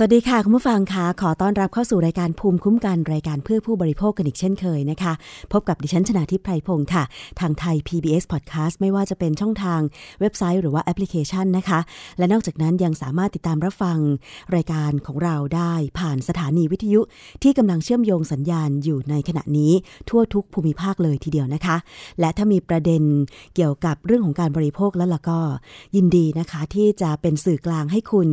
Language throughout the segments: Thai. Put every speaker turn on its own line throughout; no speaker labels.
สวัสดีค่ะ คุณผู้ฟังคะขอต้อนรับเข้าสู่รายการภูมิคุ้มกันรายการเพื่อผู้บริโภคกันอีกเช่นเคยนะคะ พบกับดิฉันชนาทิพไพรพงศ์ค่ะ ทางไทย PBS Podcast ไม่ว่าจะเป็นช่องทางเว็บไซต์หรือว่าแอปพลิเคชันนะคะ และนอกจากนั้นยังสามารถติดตามรับฟัง รายการของเราได้ผ่านสถานีวิทยุ ที่กำลังเชื่อมโยงสัญญาณอยู่ในขณะนี้ทั่วทุกภูมิภาคเลยทีเดียวนะคะ และถ้ามีประเด็นเกี่ยวกับเรื่องของการบริโภคแล้วล่ะก็ ยินดีนะคะที่จะเป็นสื่อกลางให้คุณ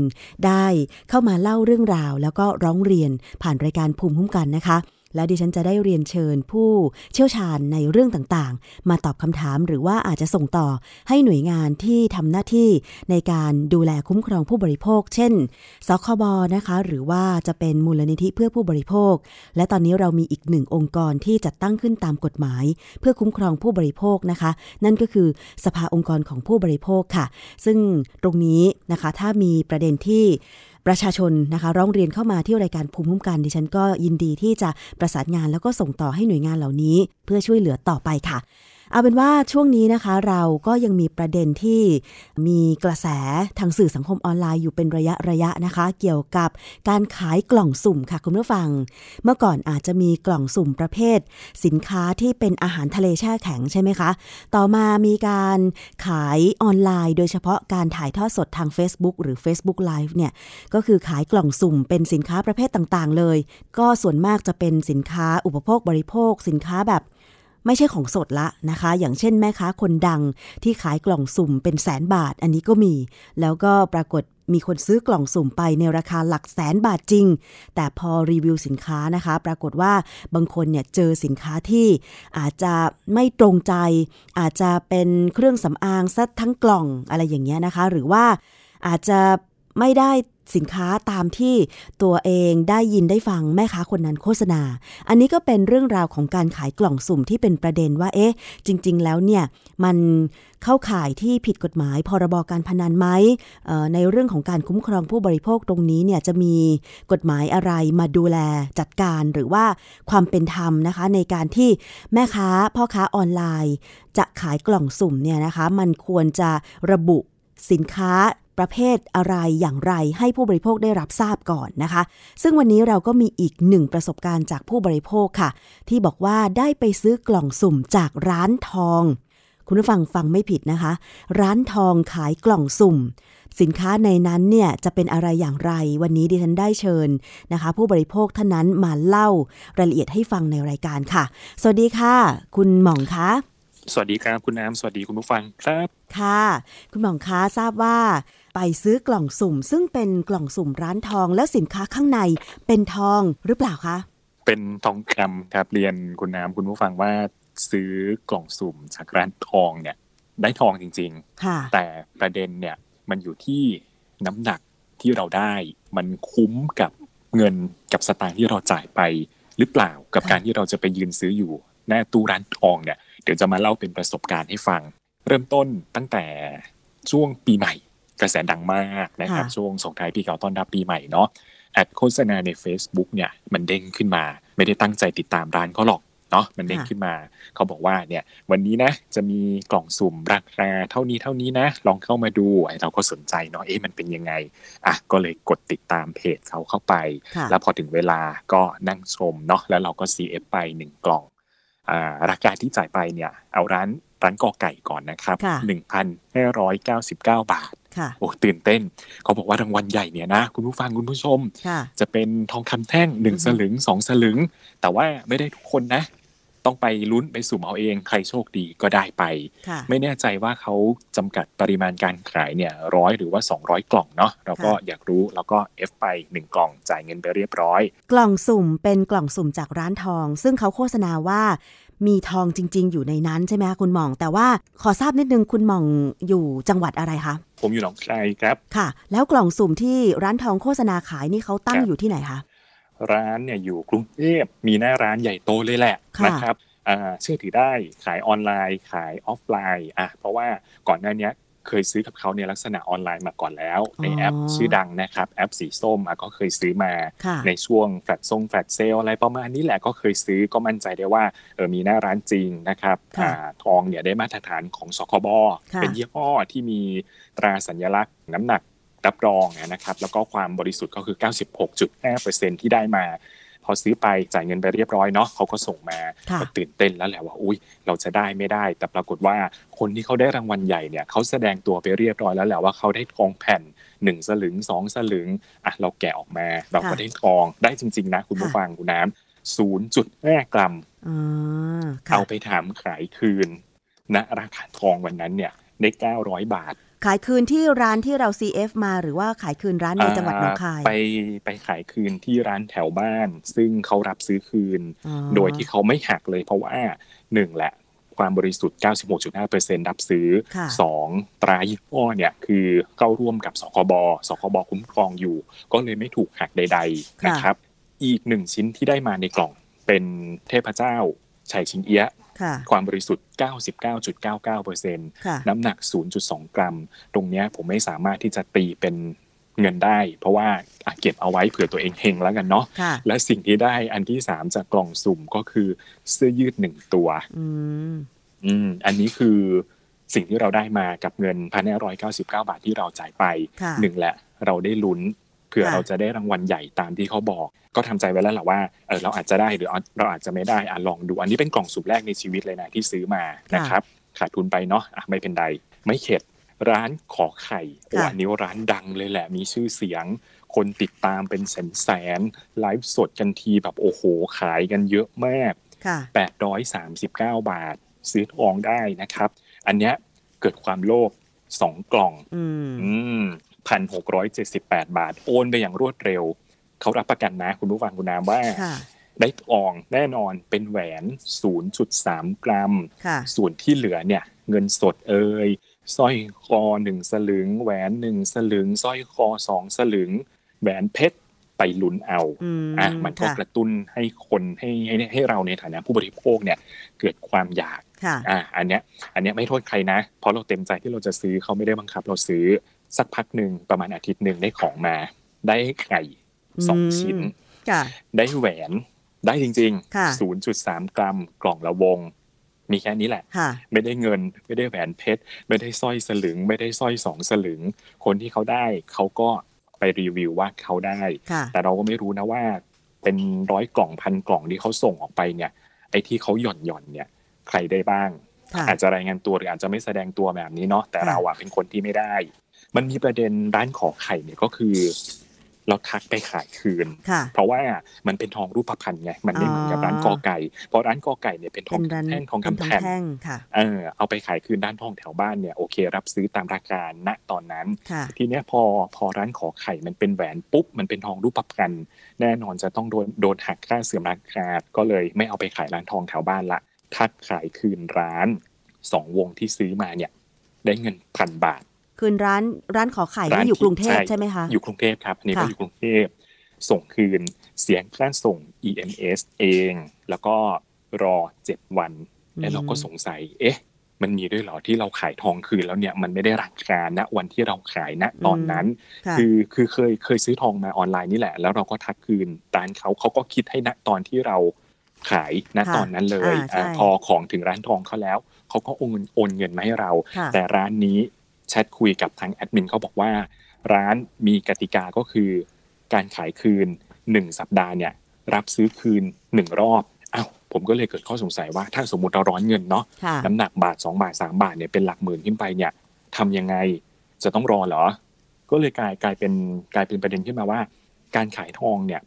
ได้เข้ามาเล่าเรื่องราว แล้วก็ร้องเรียนผ่านรายการภูมิคุ้มกันนะคะ และดิฉันจะได้เรียนเชิญผู้เชี่ยวชาญในเรื่องต่างๆ มาตอบคำถามหรือว่าอาจจะส่งต่อให้หน่วยงานที่ทำหน้าที่ในการดูแลคุ้มครองผู้บริโภค เช่น สคบนะคะ หรือว่าจะเป็นมูลนิธิเพื่อผู้บริโภค และตอนนี้เรามีอีกหนึ่งองค์กรที่จัดตั้งขึ้นตามกฎหมาย เพื่อคุ้มครองผู้บริโภคนะคะ นั่นก็คือสภาองค์กรของผู้บริโภคค่ะ ซึ่งตรงนี้นะคะถ้ามีประเด็นที่ ประชาชนนะคะร้องเรียนเข้ามาที่รายการภูมิคุ้มกันดิฉันก็ยินดีที่จะประสานงานแล้วก็ส่งต่อให้หน่วยงานเหล่านี้ เพื่อช่วยเหลือต่อไปค่ะ เอาเป็นว่าช่วงนี้นะคะ เราก็ยังมีประเด็นที่มีกระแสทางสื่อสังคมออนไลน์อยู่เป็นระยะระยะนะคะ เกี่ยวกับการขายกล่องสุ่มค่ะคุณผู้ฟัง เมื่อก่อนอาจจะมีกล่องสุ่มประเภท สินค้าที่เป็นอาหารทะเลแช่แข็งใช่ไหมคะ ต่อมามีการขายออนไลน์ โดยเฉพาะการถ่ายทอดสดทาง Facebook หรือ Facebook Live เนี่ยก็คือขายกล่องสุ่มเป็นสินค้าประเภทต่างๆ เลย ก็ส่วนมากจะเป็นสินค้าอุปโภคบริโภค สินค้าแบบ ไม่ใช่ของสดละนะคะ อย่างเช่นแม่ค้าคนดังที่ขายกล่องสุ่มเป็นแสนบาท อันนี้ก็มี แล้วก็ปรากฏมีคนซื้อกล่องสุ่มไปในราคาหลักแสนบาทจริง แต่พอรีวิวสินค้านะคะ ปรากฏว่าบางคนเนี่ยเจอสินค้าที่อาจจะไม่ตรงใจ อาจจะเป็นเครื่องสำอางซะทั้งกล่องอะไรอย่างเงี้ยนะคะ หรือว่าอาจจะ ไม่ได้สินค้าตามที่ตัวเองได้ยินได้ฟังแม่ค้าคนนั้นโฆษณา อันนี้ก็เป็นเรื่องราวของการขายกล่องสุ่มที่เป็นประเด็นว่า เอ๊ะ จริง ๆ แล้วเนี่ย มันเข้าข่ายที่ผิดกฎหมาย พรบการพนันไหม ในเรื่องของการคุ้มครองผู้บริโภคตรงนี้เนี่ยจะมีกฎหมายอะไรมาดูแลจัดการหรือว่าความเป็นธรรมนะคะ ในการที่แม่ค้าพ่อค้าออนไลน์ จะขายกล่องสุ่มเนี่ยนะคะ มันควรจะระบุสินค้า ประเภทอะไรอย่างไรให้ผู้บริโภคได้รับทราบก่อนนะคะ ซึ่งวันนี้เราก็มีอีกหนึ่งประสบการณ์จากผู้บริโภคค่ะ ที่บอกว่าได้ไปซื้อกล่องสุ่มจากร้านทอง คุณผู้ฟังฟังไม่ผิดนะคะ ร้านทองขายกล่องสุ่ม สินค้าในนั้นเนี่ยจะเป็นอะไรอย่างไร วันนี้ดิฉันได้เชิญนะคะ ผู้บริโภคท่านนั้นมาเล่ารายละเอียดให้ฟังในรายการค่ะ สวัสดีค่ะ คุณหม่องคะ
สวัสดีครับคุณน้ำสวัสดีคุณผู้ฟังครับ
ค่ะ คุณหม่องคะทราบว่า ไปซื้อกล่องสุ่ม ซึ่งเป็นกล่องสุ่มร้านทองแล้วสินค้าข้างในเป็นทองหรือเปล่าคะ
เป็นทองคำครับเรียนคุณน้ำคุณผู้ฟังว่าซื้อกล่องสุ่มจากร้านทองเนี่ยได้ทองจริง
ๆค่ะ
แต่ประเด็นเนี่ยมันอยู่ที่น้ำหนักที่เราได้ มันคุ้มกับเงินกับสตางค์ที่เราจ่ายไปหรือเปล่ากับการที่เราจะไปยืนซื้ออยู่หน้าตู้ร้านทองเนี่ย เดี๋ยวจะมาเล่าเป็นประสบการณ์ให้ฟัง เริ่มต้นตั้งแต่ช่วงปีใหม่ กระแสดังมากนะครับ ช่วงส่งท้ายปีเก่าต้อนรับปีใหม่เนาะแอดโฆษณาใน Facebook เนี่ยมันเด้งขึ้นมา ไม่ได้ตั้งใจติดตามร้านเขาหรอกเนาะมันเด้งขึ้นมา เขาบอกว่าเนี่ยวันนี้นะจะมีกล่องสุ่มราคาเท่านี้เท่านี้นะ ลองเข้ามาดูไอ้เราก็สนใจเนาะเอ๊ะมันเป็นยังไงอะก็เลยกดติดตามเพจเขาเข้าไป แล้วพอถึงเวลาก็นั่งชมเนาะแล้วเราก็ CF ไปหนึ่งกล่องอ่า ราคาที่จ่ายไปเนี่ย เอาร้านร้านกอไก่ก่อนนะครับหนึ่งพันห้าร้อยเก้าสิบเก้าบาทโอ้ตื่นเต้น เขาบอกว่ารางวัลใหญ่เนี่ยนะ คุณผู้ฟังคุณผู้ชม จะเป็นทองคำแท่งหนึ่งสลึงสองสลึง แต่ว่าไม่ได้ทุกคนนะ ต้องไปลุ้นไปสุ่มเอาเอง ใครโชคดีก็ได้ไป ไม่แน่ใจว่าเขาจำกัดปริมาณการขายเนี่ยร้อยหรือว่า 200 กล่องเนาะเราก็อยากรู้แล้วก็เอฟไป 1 กล่องจ่ายเงินไปเรียบร้อย
กล่องสุ่มเป็นกล่องสุ่มจากร้านทอง ซึ่งเขาโฆษณาว่ามีทองจริง ๆ อยู่ในนั้นใช่ไหมคะคุณหม่อง แต่ว่าขอทราบนิดนึงคุณหม่องอยู่จังหวัดอะไรคะ
ผมอยู่หนองคายครับ
ค่ะ แล้วกล่องสุ่มที่ร้านทองโฆษณาขายนี่เขาตั้งอยู่ที่ไหนคะ
ร้านเนี่ยอยู่กรุงเทพมีหน้าร้านใหญ่โตเลยแหละนะครับเชื่อถือได้ขายออนไลน์ขายออฟไลน์อะเพราะว่าก่อนหน้านี้เคยซื้อกับเขาในลักษณะออนไลน์มาก่อนแล้ว ในแอปชื่อดังนะครับแอปสีส้มก็เคยซื้อมาในช่วงแฟลตซง Flash Sale อะไรประมาณนี้แหละก็เคยซื้อก็มั่นใจได้ว่าเออมีหน้าร้านจริงนะครับทองเนี่ยได้มาตรฐานของสคบเป็นยี่ห้อที่มีตราสัญลักษณ์น้ำหนัก รับรองนะครับแล้วก็ความบริสุทธิ์ก็คือ 96.5%ที่ได้มา พอซื้อไปจ่ายเงินไปเรียบร้อยเนาะเขาก็ส่งมาก็ตื่นเต้นแล้วแหละว่าอุ้ยเราจะได้ไม่ได้ แต่ปรากฏว่าคนที่เขาได้รางวัลใหญ่เนี่ยเขาแสดงตัวไปเรียบร้อยแล้วแหละว่าเขาได้ทองแผ่นหนึ่งสลึงสองสลึงอะเราแกะออกมา เราก็ได้ทองได้จริง ๆ นะ คุณผู้ฟังคุณน้ำศูนย์จุดห้ากรัมเอาไปถามขายคืนณราคาทองวันนั้นเนี่ยได้เก้าร้อยบาท
ขายคืนที่ร้านที่เรา CF มาหรือว่าขายคืนร้านในจังหวัดหนองคาย
ไปไปขายคืนที่ร้านแถวบ้าน ซึ่งเขารับซื้อคืน โดยที่เขาไม่หักเลยเพราะว่าหนึ่งแหละความบริสุทธิ์ 96.5%รับซื้อ 2. ตรายี่ห้อเนี่ยคือเข้าร่วมกับสคบสคบคุ้มครองอยู่ ก็เลยไม่ถูกหักใด ๆ นะครับ อีกหนึ่งชิ้นที่ได้มาในกล่องเป็นเทพเจ้าชัยชิงเอี้ย ความบริสุทธิ์ 99.99%น้ำหนัก 0.2 กรัม ตรงนี้ผมไม่สามารถที่จะตีเป็นเงินได้ เพราะว่าเก็บเอาไว้เผื่อตัวเองเฮงแล้วกันเนาะและสิ่งที่ได้อันที่สามจากกล่องสุ่มก็คือเสื้อยืดหนึ่งตัวอืมอันนี้คือสิ่งที่เราได้มากับเงินพันห้าร้อยเก้าสิบเก้าบาทที่เราจ่ายไปหนึ่งแหละ เราได้ลุ้นเผื่อเราจะได้รางวัลใหญ่ตามที่เขาบอก ก็ทำใจไว้แล้วแหละว่าเออเราอาจจะได้หรือเราอาจจะไม่ได้อะลองดู อันนี้เป็นกล่องสุ่มแรกในชีวิตเลยนะที่ซื้อมานะครับขาดทุนไปเนาะอะไม่เป็นไรไม่เข็ดร้านขอไข่โอ้อันนี้ร้านดังเลยแหละมีชื่อเสียง คนติดตามเป็นแสนแสนไลฟ์สดกันทีแบบโอ้โหขายกันเยอะมากแปดร้อยสามสิบเก้าบาท ซื้อทองได้นะครับ อันเนี้ยเกิดความโลภสองกล่อง อืม พันหกร้อยเจ็ดสิบแปดบาท โอนไปอย่างรวดเร็ว เขารับประกันนะ คุณผู้ฟังคุณน้ำว่า ได้ทองแน่นอนเป็นแหวน 0.3 กรัม ส่วนที่เหลือเนี่ย เงินสดเอ่ยสร้อยคอหนึ่งสลึง แหวนหนึ่งสลึงสร้อยคอสองสลึง แหวนเพชรไปลุ้นเอาอะมันก็กระตุ้นให้คนให้ให้ให้เราในฐานะผู้บริโภคเนี่ยเกิดความอยากอะอันเนี้ย อันเนี้ยไม่โทษใครนะ เพราะเราเต็มใจที่เราจะซื้อเขาไม่ได้บังคับเราซื้อ สักพักหนึ่งประมาณอาทิตย์หนึ่งได้ของมา ได้ไก่สองชิ้นได้แหวนได้จริงๆศูนย์จุดสามกรัมกล่องละวง มีแค่นี้แหละ ไม่ได้เงิน ไม่ได้แหวนเพชร ไม่ได้สร้อยสลึง ไม่ได้สร้อยสองสลึง คนที่เขาได้เขาก็ไปรีวิวว่าเขาได้ แต่เราก็ไม่รู้นะว่า เป็นร้อยกล่องพันกล่องที่เขาส่งออกไปเนี่ย ไอ้ที่เขาหย่อนหย่อนเนี่ย ใครได้บ้าง อาจจะรายงานตัวหรืออาจจะไม่แสดงตัวแบบนี้เนาะแต่เราอะเป็นคนที่ไม่ได้ มันมีประเด็นร้านขอไข่เนี่ยก็คือ เราทักไปขายคืน เพราะว่ามันเป็นทองรูปพรรณไงมันไม่เหมือนกับร้านกอไก่เพราะร้านกอไก่เนี่ยเป็นทองแท่งทองคำแท่งเออเอาไปขายคืนด้านทองแถวบ้านเนี่ยโอเค รับซื้อตามราคาณตอนนั้น ทีเนี้ยพอพอร้านขอไข่มันเป็นแหวนปุ๊บมันเป็นทองรูปพรรณแน่นอนจะต้องโดนโดนหักค่าเสื่อมราคาก็เลยไม่เอาไปขายร้านทองแถวบ้านละทักขายคืนร้านสองวงที่ซื้อมาเนี่ย ได้เงินพันบาท
คืนร้านร้านขอไข่ที่อยู่กรุงเทพใช่ไหมคะ
อยู่กรุงเทพครับอันนี้ก็อยู่กรุงเทพส่งคืนเสียงค่าส่ง EMS เอง แล้วก็รอเจ็ดวัน แล้วเราก็สงสัย เอ๊ะ มันมีด้วยเหรอที่เราขายทองคืนแล้วเนี่ยมันไม่ได้ราคาณวันที่เราขายณตอนนั้น คือคือเคยเคยซื้อทองมาออนไลน์นี่แหละ แล้วเราก็ทักคืนร้านเขาเขาก็คิดให้ณตอนที่เราขายณตอนนั้นเลยพอของถึงร้านทองเขาแล้วเขาก็โอนโอนเงินมาให้เรา แต่ร้านนี้ แชทคุยกับทางแอดมินเขาบอกว่า ร้านมีกติกาก็คือการขายคืนหนึ่งสัปดาห์เนี่ยรับซื้อคืนหนึ่งรอบอ้าวผมก็เลยเกิดข้อสงสัยว่าถ้าสมมติเราร้อนเงินเนาะน้ำหนักบาทสองบาทสามบาทเนี่ยเป็นหลักหมื่นขึ้นไปเนี่ยทำยังไงจะต้องรอเหรอ ก็เลยกลายกลายเป็นกลายเป็นประเด็นขึ้นมาว่า การขายทองเนี่ย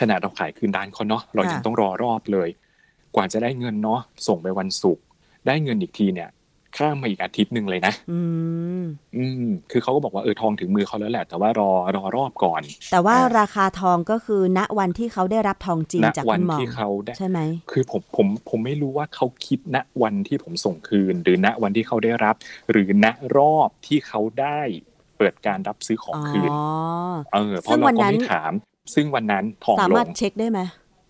ขนาดเราขายคืนด้านเขาเนาะเรายังต้องรอรอบเลย กว่าจะได้เงินเนาะส่งไปวันศุกร์ได้เงินอีกทีเนี่ย ข้ามมาอีกอาทิตย์หนึ่งเลยนะอืมอืม คือเขาก็บอกว่าเออทองถึงมือเขาแล้วแหละ แต่ว่ารอรอรอบก่อน
แต่ว่าราคาทองก็คือณวันที่เขาได้รับทองจริงจากคุณหมอที่เขาใช่ไหม
คือผมผมผมไม่รู้ว่าเขาคิดณวันที่ผมส่งคืน หรือณวันที่เขาได้รับ หรือณรอบที่เขาได้เปิดการรับซื้อของคืนเออเพราะเราก็ไม่ถาม ซึ่งวันนั้นทอง
สามารถเช็คได้ไหม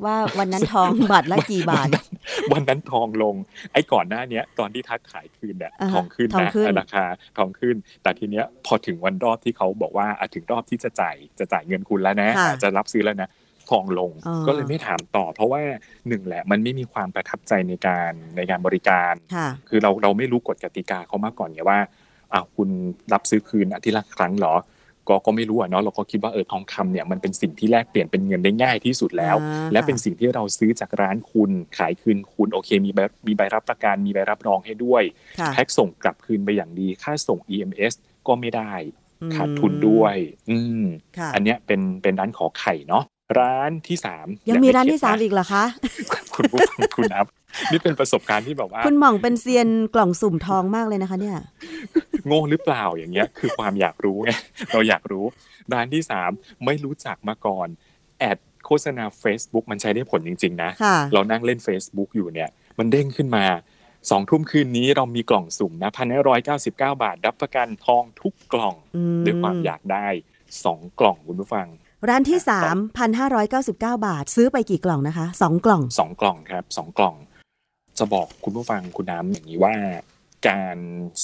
ว่าวันนั้นทองบาทละกี่บาท
วันนั้นทองลง ไอ้ก่อนหน้าเนี้ย ตอนที่ทักขายคืนเนี่ย
อ่าฮะ
ทองขึ้น
ทอง
นะ
ขึ้น
ราคาทองขึ้น แต่ทีเนี้ยพอถึงวันรอบที่เขาบอกว่าอะถึงรอบที่จะจ่ายจะจ่ายเงินคุณแล้วนะ
ค่ะ
อะจะรับซื้อแล้วนะทองลง
อ๋อ
ก็เลยไม่ถามต่อ เพราะว่าหนึ่งแหละมันไม่มีความประทับใจในการในการบริการ
ค่ะ
คือเราเราไม่รู้กฎกติกาเขามาก่อนไงว่าอ่าคุณรับซื้อคืนอาทิตย์ละครั้งเหรอ ก็ก็ไม่รู้อะเนาะเราก็คิดว่าเออทองคำเนี่ยมันเป็นสิ่งที่แลกเปลี่ยนเป็นเงินได้ง่ายที่สุดแล้ว
อ่า
และ
ค่ะ
เป็นสิ่งที่เราซื้อจากร้านคุณขายคืนคุณโอเค มีใบมีใบรับประกันมีใบรับรองให้ด้วย
ค่ะ
แพ็กส่งกลับคืนไปอย่างดี ค่าส่ง EMS ก็ไม่ได้
อืม
ขาดทุนด้วย อืม
ค่ะ
อันเนี้ยเป็นเป็นร้านขอไข่เนาะ ร้านที่สาม
ยังมีร้านที่สาม
อี
อีกเหรอคะ
คุณผู้ฟังคุณนับ นี่เป็นประสบการณ์ที่แบบว่า
คุณหม่องเป็นเซียนกล่องสุ่มทองมากเลยนะคะ เนี่ย
โง่หรือเปล่าอย่างเงี้ย คือความอยากรู้ไงเราอยากรู้ ร้านที่สามไม่รู้จักมาก่อน แอดโฆษณา Facebook มันใช้ได้ผลจริง ๆ นะ
ค่ะ
เรานั่งเล่น Facebook อยู่เนี่ย มันเด้งขึ้นมาสองทุ่มคืนนี้เรามีกล่องสุ่มนะพันร้อยเก้าสิบเก้าบาท รับประกันทองทุกกล่อง
อืม
ด้วยความอยากได้สองกล่องคุณผู้ฟัง
ร้านที่สามพันห้าร้อยเก้าสิบเก้าบาท ซื้อไปกี่กล่องนะคะสองกล่อง
สองกล่องครับสองกล่อง จะบอกคุณผู้ฟังคุณน้ำอย่างนี้ว่า การ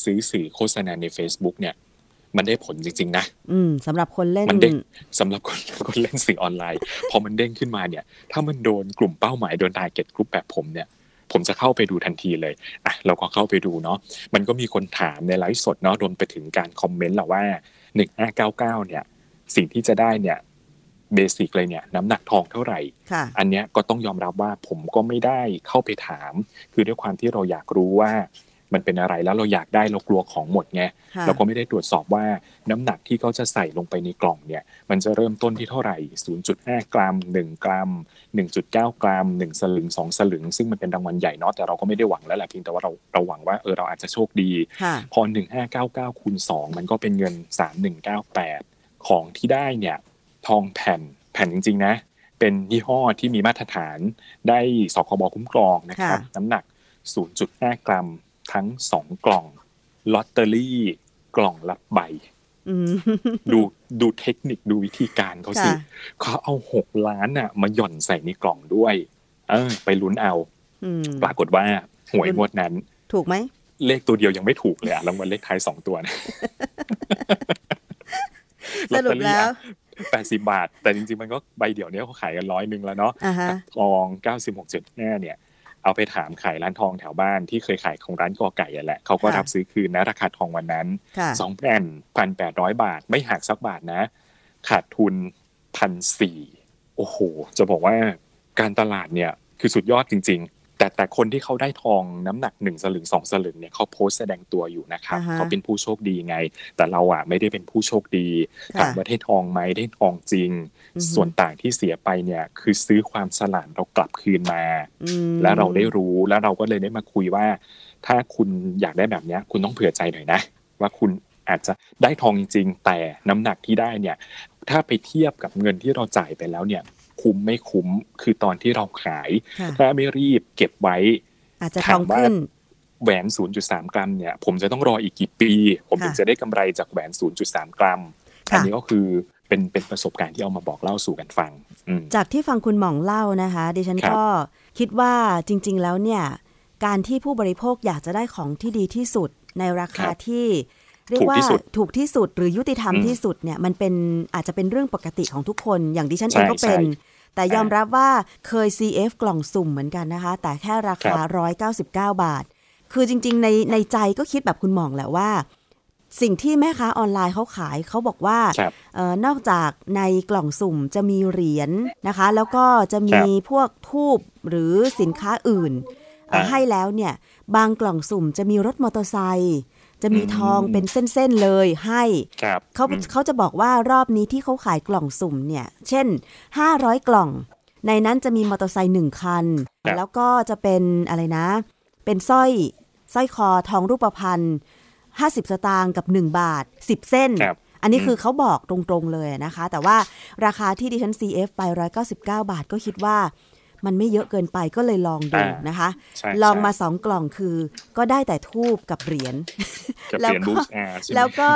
ซื้อสื่อโฆษณาใน Facebook เนี่ย มันได้ผลจริง ๆ นะ
อืมสำหรับคนเล่น
มันเด้งสำหรับคนคนเล่นสื่อออนไลน์ พอมันเด้งขึ้นมาเนี่ย ถ้ามันโดนกลุ่มเป้าหมายโดน t า r g เก็ตกลุ่มแบบผมเนี่ยผมจะเข้าไปดูทันทีเลย อะ เราก็เข้าไปดูเนาะ มันก็มีคนถามในไลฟ์สดเนาะ รวมไปถึงการคอมเมนต์แหละว่าหนึ่งห้าเก้าเก้าเนี่ย สิ่งที่จะได้เนี่ย เบสิกเลยเนี่ยน้ำหนักทองเท่าไหร่
ค่ะ
อันเนี้ยก็ต้องยอมรับว่าผมก็ไม่ได้เข้าไปถาม คือด้วยความที่เราอยากรู้ว่ามันเป็นอะไรแล้วเราอยากได้เรากลัวของหมดไง
ค่ะ
เราก็ไม่ได้ตรวจสอบว่าน้ำหนักที่เขาจะใส่ลงไปในกล่องเนี่ย มันจะเริ่มต้นที่เท่าไหร่ 0.5 กรัม 1 กรัม 1.9 กรัม 1 สลึง 2 สลึง ซึ่งมันเป็นรางวัลใหญ่เนาะแต่เราก็ไม่ได้หวังแล้วแหละเพียงแต่ว่าเราเราหวังว่าเออเราอาจจะโชคดี
ค่ะ
พอ 1599คูณ2มันก็เป็นเงิน 3198 ของที่ได้เนี่ย ทองแผ่นแผ่นจริง ๆ นะ เป็นยี่ห้อที่มีมาตรฐานได้สคบคุ้มครองนะครับ
ค่ะ
น้ำหนัก 0.5 กรัมทั้ง2กล่องลอตเตอรี่กล่องละใบ
อืม
ดูดูเทคนิคดูวิธีการเขาสิ
ค่ะ
เขาเอา6ล้านน่ะมาหย่อนใส่ในกล่องด้วย เออ ไปลุ้นเอา
อืม
ปรากฏว่าหวยงวดนั้น
ถูกไหม
เลขตัวเดียวยังไม่ถูกเลยอะรางวัลเลขท้ายสองตัวนะ
สรุปแล้ว
แปดสิบาท แต่จริงๆมันก็ใบเดียวเนี้ยเขาขายกันร้อยหนึ่งแล้วเนาะ
อ่าฮะ
ทองเก้าสิบหกจุดห้าเนี่ยเอาไปถามขายร้านทองแถวบ้านที่เคยขายของร้านกอไก่อะแหละเขาก็
ค่ะ
รับซื้อคืนนะราคาทองวันนั้น
ค่ะ
สองแผ่นพันแปดร้อยบาท ไม่หักสักบาทนะ ขาดทุนพันสี่โอ้โห จะบอกว่าการตลาดเนี่ยคือสุดยอดจริง ๆ แต่แต่คนที่เขาได้ทองน้ำหนักหนึ่งสลึงสองสลึงเนี่ยเขาโพสต์แสดงตัวอยู่นะครับ
อ่าฮะ
เขาเป็นผู้โชคดีไง แต่เราอะไม่ได้เป็นผู้โชคดี
ค่ะ
ถามว่าได้ทองไหมได้ทองจริง
อือฮึ
ส่วนต่างที่เสียไปเนี่ยคือซื้อความฉลาดเรากลับคืนมา
อืม
แล้วเราได้รู้แล้วเราก็เลยได้มาคุยว่า ถ้าคุณอยากได้แบบเนี้ยคุณต้องเผื่อใจหน่อยนะ ว่าคุณอาจจะได้ทองจริงๆแต่น้ำหนักที่ได้เนี่ยถ้าไปเทียบกับเงินที่เราจ่ายไปแล้วเนี่ย คุ้มไม่คุ้มคือตอนที่เราขาย
ค่ะ
ถ้าไม่รีบเก็บไว้
อาจจะทองขึ้น
แหวน 0.3 กรัมเนี่ย ผมจะต้องรออีกกี่ปี ผมถึง
ค่ะ
จะได้กำไรจากแหวน 0.3 กรัม
ค่ะ
อันนี้ก็คือเป็นเป็นประสบการณ์ที่เอามาบอกเล่าสู่กันฟังอืม
จากที่ฟังคุณหม่องเล่านะคะ ดิฉัน
ครับ
ก็คิดว่าจริง ๆ แล้วเนี่ย การที่ผู้บริโภคอยากจะได้ของที่ดีที่สุดในราคาที่เรียกว่า
ถูกที่สุด
ถูกที่สุดหรือยุติธรรม
อืม
ที่สุดเนี่ยมันเป็นอาจจะเป็นเรื่องปกติของทุกคน อย่างดิฉัน
ใช่
เองก็เป็น
ใช่
แต่ยอมรับว่าเคย CF กล่องสุ่มเหมือนกันนะคะ แต่แค่ราคา 199 บาท คือจริง ๆ ในในใจก็คิดแบบคุณหม่องแหละว่า สิ่งที่แม่ค้าออนไลน์เขาขายเขาบอกว่า
ครับ
เออนอกจากในกล่องสุ่มจะมีเหรียญนะคะ แล้วก็จะมีพวกทูบหรือสินค้าอื่นเอ่อ
อ่า
ให้แล้วเนี่ย บางกล่องสุ่มจะมีรถมอเตอร์ไซค์ จะมี
อืม
ทองเป็นเส้นๆเลยให้
ครับ
เขา
อืม
เขาจะบอกว่ารอบนี้ที่เขาขายกล่องสุ่มเนี่ย เช่น 500 กล่อง ในนั้นจะมีมอเตอร์ไซค์หนึ่งคัน
ครับ
แล้วก็จะเป็นอะไรนะ เป็นสร้อยสร้อยคอทองรูปพรรณ50 สตางค์กับ 1 บาท 10 เส้น
ครับ
อันนี้
อืม
คือเขาบอกตรงๆเลยนะคะ แต่ว่าราคาที่ดิฉัน CF ไป 199 บาทก็คิดว่า มันไม่เยอะเกินไปก็เลยลองดู
อ่าน
นะคะ
ใช่
ลองมา
ใช่
สองกล่องคือ ก็ได้แต่ทูบกับเหรียญ
กับ
แล้ว
เปลี่ยน
ก็
บูชอาใช่ไหม
แล้วก็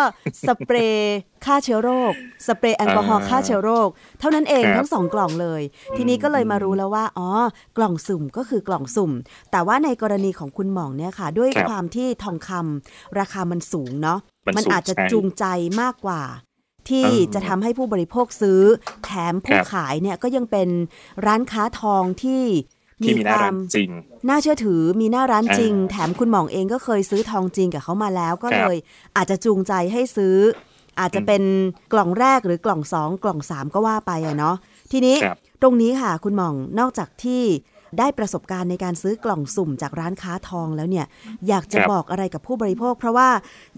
สเปรย์ฆ่าเชื้อโรค สเปรย์แอลกอฮอล์
อ่า
ฆ่าเชื้อโรค เท่านั้นเอง
ครับ
ทั้งสองกล่องเลย ทีนี้ก็เลยมารู้แล้วว่าอ๋อกล่องสุ่มก็คือกล่องสุ่ม แต่ว่าในกรณีของคุณหม่องเนี่ยค่ะ ด้วย
ครับ
ความที่ทองคำราคามันสูงเนาะ
มัน
มัน
สูง
อาจจะ
ใช่
จูงใจมากกว่า ที่
เออ
จะทำให้ผู้บริโภคซื้อ แถมผู้
ครับ
ขายเนี่ยก็ยังเป็นร้านค้าทองที่
ที่มีหน้า
ควา
ร้าน
ม
จริง
น่าเชื่อถือมีหน้าร้านจริง
อ่า
แถมคุณหม่องเองก็เคยซื้อทองจริงกับเขามาแล้ว ก็
ครับ
เลย อาจจะจูงใจให้ซื้อ อาจจะเป็นกล่องแรกหรือกล่องสองกล่องสามก็ว่าไปอะเนาะทีนี้
ครับ
ตรงนี้ค่ะคุณหม่องนอกจากที่ ได้ประสบการณ์ในการซื้อกล่องสุ่มจากร้านค้าทองแล้วเนี่ย อยากจะ
ครับ
บอกอะไรกับผู้บริโภค เพราะว่า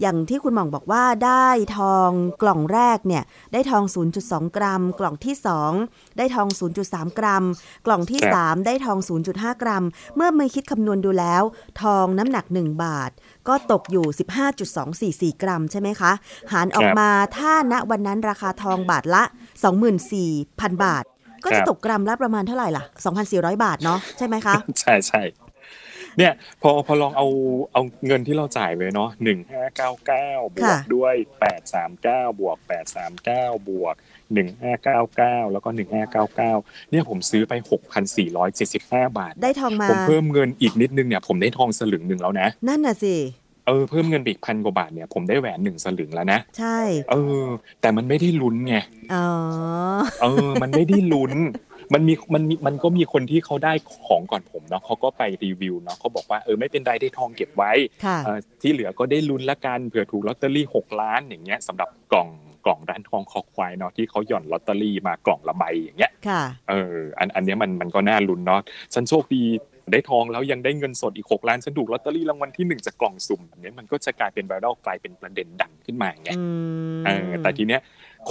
อย่างที่คุณหม่องบอกว่าได้ทองกล่องแรกเนี่ย ได้ทอง 0.2 กรัม กล่องที่ 2 ได้ทอง 0.3 กรัม กล่องที่
ครับ
3ได้ทอง 0.5 กรัม เมื่อไม่คิดคำนวณดูแล้ว ทองน้ำหนัก 1 บาท ก็ตกอยู่ 15.244 กรัมใช่ไหมคะ หารออกมาถ้าณวันนั้นราคาทองบาทละ 24,000 บาท ก็
ครั
จะ
บ
ตกกรัมละประมาณเท่าไหร่ล่ะ 2,400 บาทเนาะใช่ไหมคะ
ใช่ใช่เนี่ยพอพอลองเอาเอาเงินที่เราจ่ายไปเนาะหนึ่งห้าเก้าเก้าบวก
ค่ะ
ด้วยแปดสามเก้าบวกแปดสามเก้าบวกหนึ่งห้าเก้าเก้าแล้วก็หนึ่งห้าเก้าเก้าเนี่ยผมซื้อไปหกพันสี่ร้อยเจ็ดสิบห้าบาท
ได้ทองมา
ผมเพิ่มเงินอีกนิดนึงเนี่ยผมได้ทองสลึงหนึ่งแล้วนะ
นั่นน่ะสิ
เออเพิ่มเงินไปอีกพันกว่าบาทเนี่ยผมได้แหวนหนึ่งสลึงแล้วนะ
ใช่
เออ แต่มันไม่ได้ลุ้นไง
อ๋อ
เออ มันไม่ได้ลุ้น มันมีมันมีมันก็มีคนที่เขาได้ของก่อนผมเนาะเขาก็ไปรีวิวเนาะเขาบอกว่าเออไม่เป็นไรได้ทองเก็บไว้
ค่ะ
เออที่เหลือก็ได้ลุ้นละกันเผื่อถูกลอตเตอรี่หกล้านอย่างเงี้ยสำหรับกล่องกล่องร้านทองคอควายเนาะที่เขาหย่อนลอตเตอรี่มากล่องละใบอย่างเงี้ย
ค่ะ
เออ อันอันเนี้ยมันมันก็น่าลุ้นเนาะฉันโชคดี ได้ทองแล้วยังได้เงินสดอีกหกล้านฉันถูกลอตเตอรี่รางวัลที่หนึ่งจากกล่องสุ่มแบบเนี้ยมันก็จะกลายเป็นไวรัลกลายเป็นประเด็นดังขึ้นมาไง
อืม
เออแต่ทีเนี้ย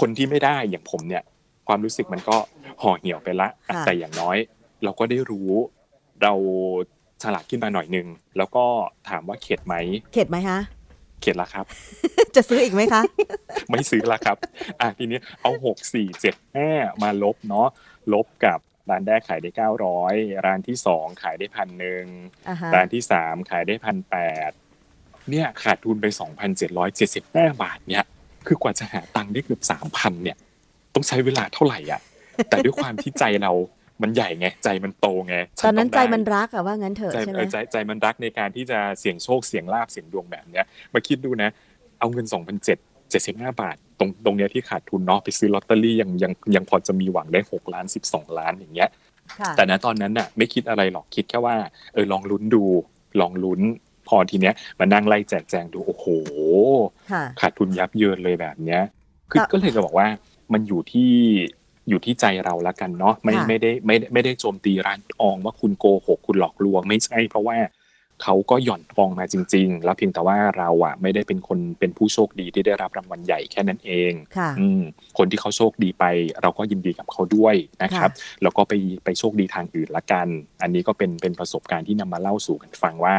คนที่ไม่ได้อย่างผมเนี่ย ความรู้สึกมันก็ห่อเหี่ยวไปละ
ค่ะ
แต่อย่างน้อย เราก็ได้รู้เราฉลาดขึ้นมาหน่อยนึง แล้วก็ถามว่าเข็ดไหม
เข็ดไหมคะ
เข็ดละครับ
จะซื้ออีกไหมคะ
ไม่ซื้อละครับ อะทีนี้เอาหกสี่เจ็ดห้ามาลบเนาะลบกับ ร้านแรกขายได้เก้าร้อยร้านที่สองขายได้พันหนึ่ง
อ่าฮะ
ร้านที่สามขายได้พันแปดเนี่ยขาดทุนไปสองพันเจ็ดร้อยเจ็ดสิบห้าบาทเนี่ย คือกว่าจะหาตังค์ได้เกือบสามพันเนี่ย ต้องใช้เวลาเท่าไหร่อะ แต่ด้วยความที่ใจเรามันใหญ่ไง ใจมันโตไง
ตอนนั้นใจ
งได้
มันรักอะว่างั้นเถอะ
ใจ
ใช่ไหม
เออใจใจมันรักในการที่จะเสี่ยงโชคเสี่ยงลาบเสี่ยงดวงแบบเนี้ย มาคิดดูนะ เอาเงินสองพัน เจ็ดเจ็ดสิบห้าบาท ตรงตรงเนี้ยที่ขาดทุนเนาะไปซื้อลอตเตอรี่ยังยังยังพอจะมีหวังได้หกล้านสิบสองล้านอย่างเงี้ย
ค่ะ
แต่ณตอนนั้นน่ะ ไม่คิดอะไรหรอกคิดแค่ว่าเออลองลุ้นดูลองลุ้นพอทีเนี้ยมานั่งไล่แจกแจงดูโอ้โห
ค่ะ
ขาดทุนยับเยินเลยแบบเนี้ยคือ
แต่
ก็เลยจะบอกว่ามันอยู่ที่อยู่ที่ใจเราละกันเนาะไม่
ค่ะ
ไม่ได้ไม่ได้ไม่ได้โจมตีร้านทองว่าคุณโกหกคุณหลอกลวง ไม่ใช่เพราะว่า เขาก็หย่อนทองมาจริง ๆ แล้วเพียงแต่ว่าเราอะไม่ได้เป็นคนเป็นผู้โชคดีที่ได้รับรางวัลใหญ่แค่นั้นเอง
ค่ะ
อืมคนที่เขาโชคดีไป เราก็ยินดีกับเขาด้วยนะครับ
ค่ะ
แล้วก็ไปไปโชคดีทางอื่นละกัน อันนี้ก็เป็นเป็นประสบการณ์ที่นำมาเล่าสู่กันฟังว่า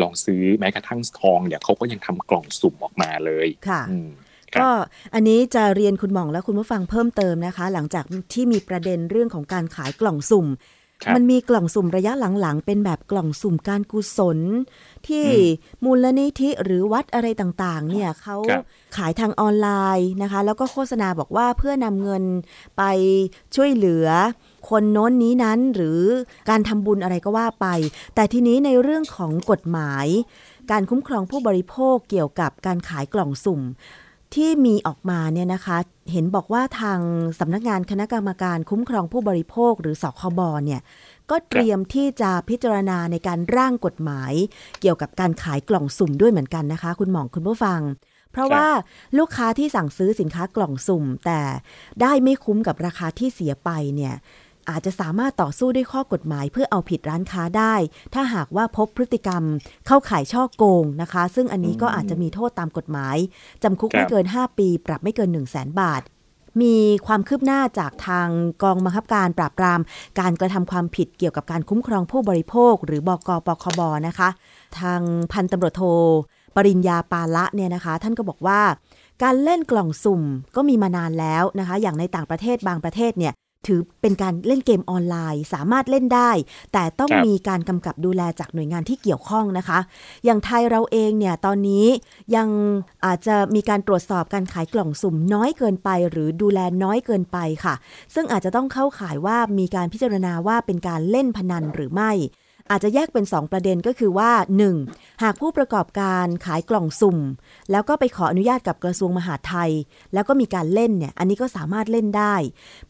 ลองซื้อแม้กระทั่งทองเนี่ยเขาก็ยังทำกล่องสุ่มออกมาเลย
ค่ะ
อืมครับ
ก็อันนี้จะเรียนคุณหม่องและคุณผู้ฟังเพิ่มเติมนะคะ หลังจากที่มีประเด็นเรื่องของการขายกล่องสุ่ม
ครับ
มันมีกล่องสุ่มระยะหลังๆ เป็นแบบกล่องสุ่มการกุศล ที่
อืม
มูลนิธิหรือวัดอะไรต่างๆ เนี่ยเขา
ครับ
ขายทางออนไลน์นะคะ แล้วก็โฆษณาบอกว่าเพื่อนำเงินไปช่วยเหลือ คนโน้นนี้นั้นหรือการทำบุญอะไรก็ว่าไป แต่ทีนี้ในเรื่องของกฎหมาย การคุ้มครองผู้บริโภคเกี่ยวกับการขายกล่องสุ่ม ที่มีออกมาเนี่ยนะคะ เห็นบอกว่าทางสำนักงานคณะกรรมการคุ้มครองผู้บริโภคหรือสคบเนี่ย ก็เตรียมที่จะพิจารณาในการร่างกฎหมาย เกี่ยวกับการขายกล่องสุ่มด้วยเหมือนกันนะคะ คุณหมองคุณผู้ฟัง เพราะว่าลูกค้าที่สั่งซื้อสินค้ากล่องสุ่ม แต่ได้ไม่คุ้มกับราคาที่เสียไปเนี่ย อาจจะสามารถต่อสู้ด้วยข้อกฎหมายเพื่อเอาผิดร้านค้าได้ ถ้าหากว่าพบพฤติกรรมเข้าข่ายช่อโกงนะคะ ซึ่งอันนี้ก็อาจจะมีโทษตามกฎหมาย จำคุก
ครับ
ไม่เกิน 5 ปี ปรับไม่เกิน 1 0 0 0 0แสนบาท มีความคืบหน้าจากทางกองบังคับการปราบปราม การกระทำความผิดเกี่ยวกับการคุ้มครองผู้บริโภค หรือบกปคบนะคะ ทางพันตำรวจโทปริญญาปาละเนี่ยนะคะ ท่านก็บอกว่าการเล่นกล่องสุ่มก็มีมานานแล้วนะคะ อย่างในต่างประเทศบางประเทศเนี่ย ถือเป็นการเล่นเกมออนไลน์ สามารถเล่นได้ แต่ต้องมีการกำกับดูแลจากหน่วยงานที่เกี่ยวข้องนะคะ อย่างไทยเราเองเนี่ยตอนนี้ยังอาจจะมีการตรวจสอบการขายกล่องสุ่มน้อยเกินไป หรือดูแลน้อยเกินไปค่ะ ซึ่งอาจจะต้องเข้าข่ายว่ามีการพิจารณาว่าเป็นการเล่นพนันหรือไม่ อาจจะแยกเป็น 2 ประเด็นก็คือว่า 1. หากผู้ประกอบการขายกล่องสุ่ม แล้วก็ไปขออนุญาตกับกระทรวงมหาดไทย แล้วก็มีการเล่นเนี่ยอันนี้ก็สามารถเล่นได้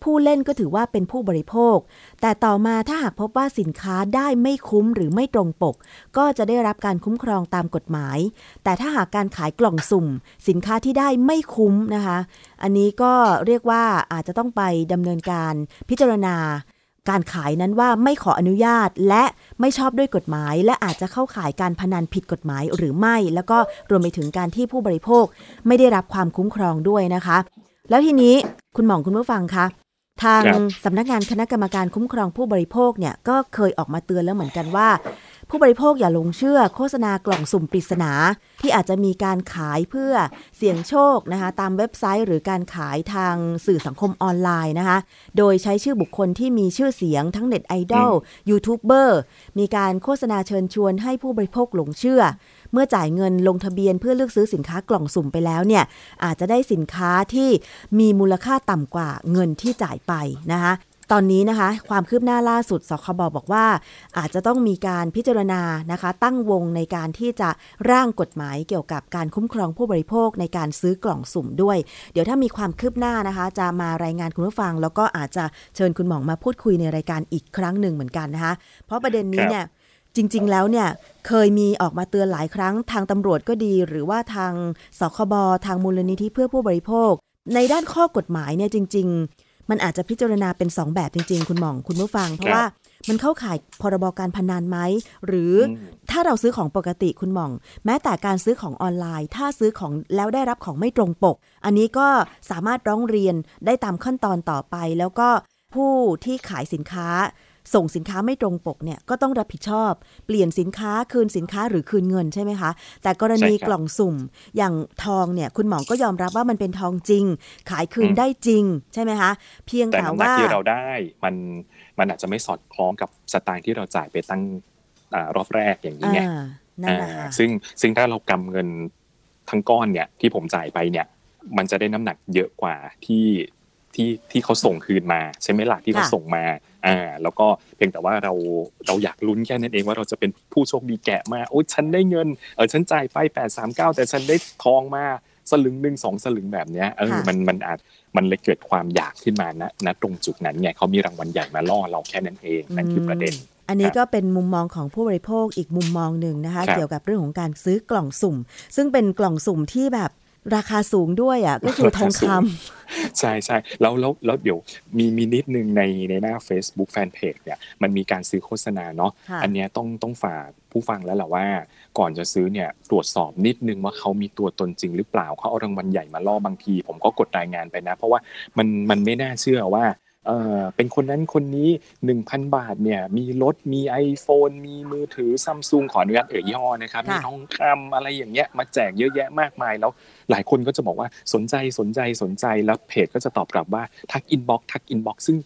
ผู้เล่นก็ถือว่าเป็นผู้บริโภค แต่ต่อมาถ้าหากพบว่าสินค้าได้ไม่คุ้มหรือไม่ตรงปก ก็จะได้รับการคุ้มครองตามกฎหมาย แต่ถ้าหากการขายกล่องสุ่ม สินค้าที่ได้ไม่คุ้มนะคะ อันนี้ก็เรียกว่าอาจจะต้องไปดำเนินการพิจารณา การขายนั้นว่าไม่ขออนุญาตและไม่ชอบด้วยกฎหมาย และอาจจะเข้าข่ายการพนันผิดกฎหมายหรือไม่ แล้วก็รวมไปถึงการที่ผู้บริโภคไม่ได้รับความคุ้มครองด้วยนะคะ แล้วทีนี้คุณหมองคุณผู้ฟังคะทางสำนักงานคณะกรรมการคุ้มครองผู้บริโภคเนี่ยก็เคยออกมาเตือนแล้วเหมือนกันว่า ผู้บริโภคอย่าหลงเชื่อโฆษณากล่องสุ่มปริศนา ที่อาจจะมีการขายเพื่อเสี่ยงโชคนะคะตามเว็บไซต์หรือการขายทางสื่อสังคมออนไลน์นะคะ โดยใช้ชื่อบุคคลที่มีชื่อเสียงทั้งเน็ตไอดอลยูทูบเบอร์มีการโฆษณาเชิญชวนให้ผู้บริโภคหลงเชื่อ เมื่อจ่ายเงินลงทะเบียนเพื่อเลือกซื้อสินค้ากล่องสุ่มไปแล้วเนี่ยอาจจะได้สินค้าที่มีมูลค่าต่ำกว่าเงินที่จ่ายไปนะคะ ตอนนี้นะคะ ความคืบหน้าล่าสุดสคบอบอกว่า อาจจะต้องมีการพิจารณานะคะ ตั้งวงในการที่จะร่างกฎหมายเกี่ยวกับการคุ้มครองผู้บริโภคในการซื้อกล่องสุ่มด้วย เดี๋ยวถ้ามีความคืบหน้านะคะ จะมารายงานคุณผู้ฟัง แล้วก็อาจจะเชิญคุณหมองมาพูดคุยในรายการอีกครั้งหนึ่งเหมือนกันนะคะ เพราะประเด็นนี้เนี่ยจริง ๆ แล้วเนี่ยเคยมีออกมาเตือนหลายครั้งทางตำรวจก็ดี หรือว่าทางสคบทางมูลนิธิเพื่อผู้บริโภค ในด้านข้อกฎหมายเนี่ยจริง ๆ มันอาจจะพิจารณาเป็น 2 แบบจริง ๆ คุณหมองคุณผู้ฟัง เพราะว่ามันเข้าข่ายพรบการพนันไหมหรือถ้าเราซื้อของปกติคุณหมอง แม้แต่การซื้อของออนไลน์ ถ้าซื้อของแล้วได้รับของไม่ตรงปก อันนี้ก็สามารถร้องเรียนได้ตามขั้นตอนต่อไป แล้วก็ผู้ที่ขายสินค้า ส่งสินค้าไม่ตรงปกเนี่ยก็ต้องรับผิดชอบ เปลี่ยนสินค้าคืนสินค้าหรือคืนเงินใช่ไหมคะ แต่กรณีกล่องสุ่ม อย่างทองเนี่ยคุณหมอก็ยอมรับว่ามันเป็นทองจริง ขายคืนได้จริงใช่ไหมคะเพียงแต่ว่า
ที่เราได้มันมันอาจจะไม่สอดคล้องกับสตางค์ที่เราจ่ายไปตั้งรอบแรกอย่างนี้ไงซึ่งซึ่งถ้าเรากำเงินทั้งก้อนเนี่ยที่ผมจ่ายไปเนี่ย มันจะได้น้ำหนักเยอะกว่าที่ ที่ที่เขาส่งคืนมาใช่ไหมล่ะที่เขาส่งมาอ่าแล้วก็เพียงแต่ว่าเราเราอยากลุ้นแค่นั้นเองว่าเราจะเป็นผู้โชคดีแกะมาโอ้ยฉันได้เงินเออฉันจ่ายไปแปดสามเก้าแต่ฉันได้ทองมาสลึงหนึ่งสองสลึงแบบเนี้ยเออมันมันอาจมันเลยเกิดความอยากขึ้นมานะณตรงจุดนั้นไงเขามีรางวัลใหญ่มาล่อเราแค่นั้นเองนั่นคือประเด็น
อันนี้ก็เป็นมุมมองของผู้บริโภคอีกมุมมองหนึ่งนะคะ เกี่ยวกับเรื่องของการซื้อกล่องสุ่ม ซึ่งเป็นกล่องสุ่มที่แบบ ราคาสูงด้วยอะก็คือทองคำ
ใช่ใช่แล้วแล้วแล้วเดี๋ยวมีมีนิดนึงในในหน้า Facebook Fanpage เนี่ยมันมีการซื้อโฆษณาเนาะอันนี้ต้องต้องฝากผู้ฟังแล้วแหละว่า ก่อนจะซื้อเนี่ยตรวจสอบนิดนึงว่าเขามีตัวตนจริงหรือเปล่าเขาเอารางวัลใหญ่มาล่อบางที ผมก็กดรายงานไปนะ เพราะว่ามันมันไม่น่าเชื่อว่าเออเป็นคนนั้นคนนี้ 1,000 บาทเนี่ยมีรถมี iPhone มีมือถือซัมซุงขออนุญาตเอ่ยยี่ห้อนะครับ มีทองคำอะไรอย่างเงี้ยมาแจกเยอะแยะมากมายแล้ว หลายคนก็จะบอกว่าสนใจสนใจสนใจแล้วเพจก็จะตอบกลับว่าทัก inbox ทัก inbox ซึ่ง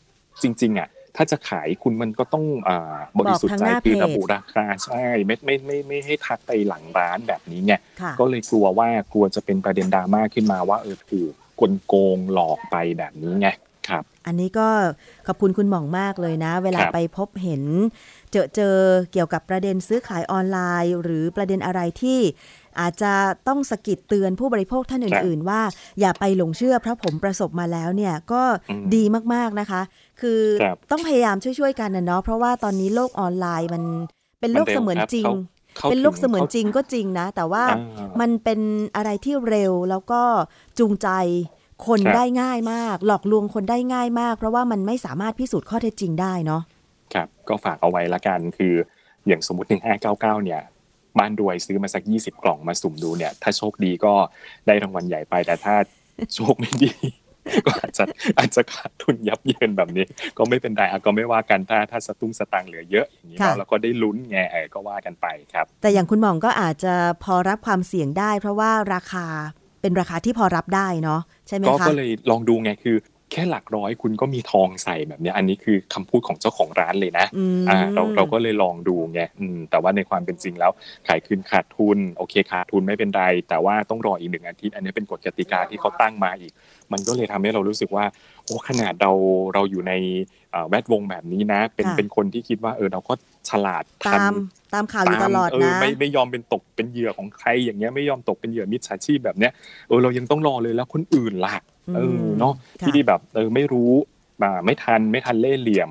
จริง ๆอะถ้าจะขายคุณมันก็ต้องบริสุทธิ์ใจคือระบุราคาใช่ไม่ไม่ไม่ไม่ให้ทักไปหลังร้านแบบนี้ไงก็เลยกลัวว่ากลัวจะเป็นประเด็นดราม่าขึ้นมาว่าเออถูกกลโกงหลอกไปแบบนี้ไงครับ
อันนี้ก็ขอบคุณคุณหม่องมากเลยนะ เวลาไปพบเห็น เจอเจอเกี่ยวกับประเด็นซื้อขายออนไลน์ หรือประเด็นอะไรที่อาจจะต้องสกิดเตือนผู้บริโภคท่านอื่น ๆ ว่าอย่าไปหลงเชื่อเพราะผมประสบมาแล้วเนี่ยก็ดีมากๆนะคะ คือต้องพยายามช่วย ๆ กันนะเนาะเพราะว่าตอนนี้โลกออนไลน์มันเป็นโลกเสมือนจริง เป็นโลกเสมือนจริงก็จริงนะ แต่ว่ามันเป็นอะไรที่เร็วแล้วก็จูงใจคนได้ง่ายมาก หลอกลวงคนได้ง่ายมาก เพราะว่ามันไม่สามารถพิสูจน์ข้อเท็จจริงได้เนาะ
ครับก็ฝากเอาไว้ละกันคืออย่างสมมติหนึ่งห้าเก้าเก้าเนี่ยบ้านรวยซื้อมาสักยี่สิบกล่องมาสุ่มดูเนี่ย ถ้าโชคดีก็ได้รางวัลใหญ่ไป แต่ถ้าโชคไม่ดี ก็อาจจะอาจจะขาดทุนยับเยินแบบนี้ ก็ไม่เป็นไรก็ไม่ว่ากันถ้าถ้าสตุ้งสตังเหลือเยอะอย่างนี้แล้วก็ได้ลุ้นไงก็ว่ากันไปครับ
แต่อย่างคุณหมองก็อาจจะพอรับความเสี่ยงได้ เพราะว่าราคาเป็นราคาที่พอรับได้เนาะใช่ไหมคะ
ก็เลยลองดูไงคือ แค่หลักร้อยคุณก็มีทองใส่แบบนี้อันนี้คือคำพูดของเจ้าของร้านเลยนะ
อืม
อ่าเราเราก็เลยลองดูไงอืมแต่ว่าในความเป็นจริงแล้วขายคืนขาดทุนโอเคขาดทุนไม่เป็นไร แต่ว่าต้องรออีกหนึ่งอาทิตย์อันนี้เป็นกฎกติกาที่เขาตั้งมาอีก มันก็เลยทำให้เรารู้สึกว่าโอ้ขนาดเราเราอยู่ในเอ่อแวดวงแบบนี้นะ เป็น
ค่ะ
เป็นคนที่คิดว่าเออเราก็ฉลาดทั
ตานมตามข่าวอยู่ตลอด
เออ
นะ
ไม่ไม่ยอมเป็นตกเป็นเหยื่อของใครอย่างเงี้ยไม่ยอมตกเป็นเหยื่อมิจฉาชีพแบบเนี้ยเออเรายังต้องรอเลยแล้วคนอื่นล่ะ เออเนาะ
ค่ะ
ที่แบบเออไม่รู้มาไม่ทันไม่ทันเล่ห์เหลี่ยม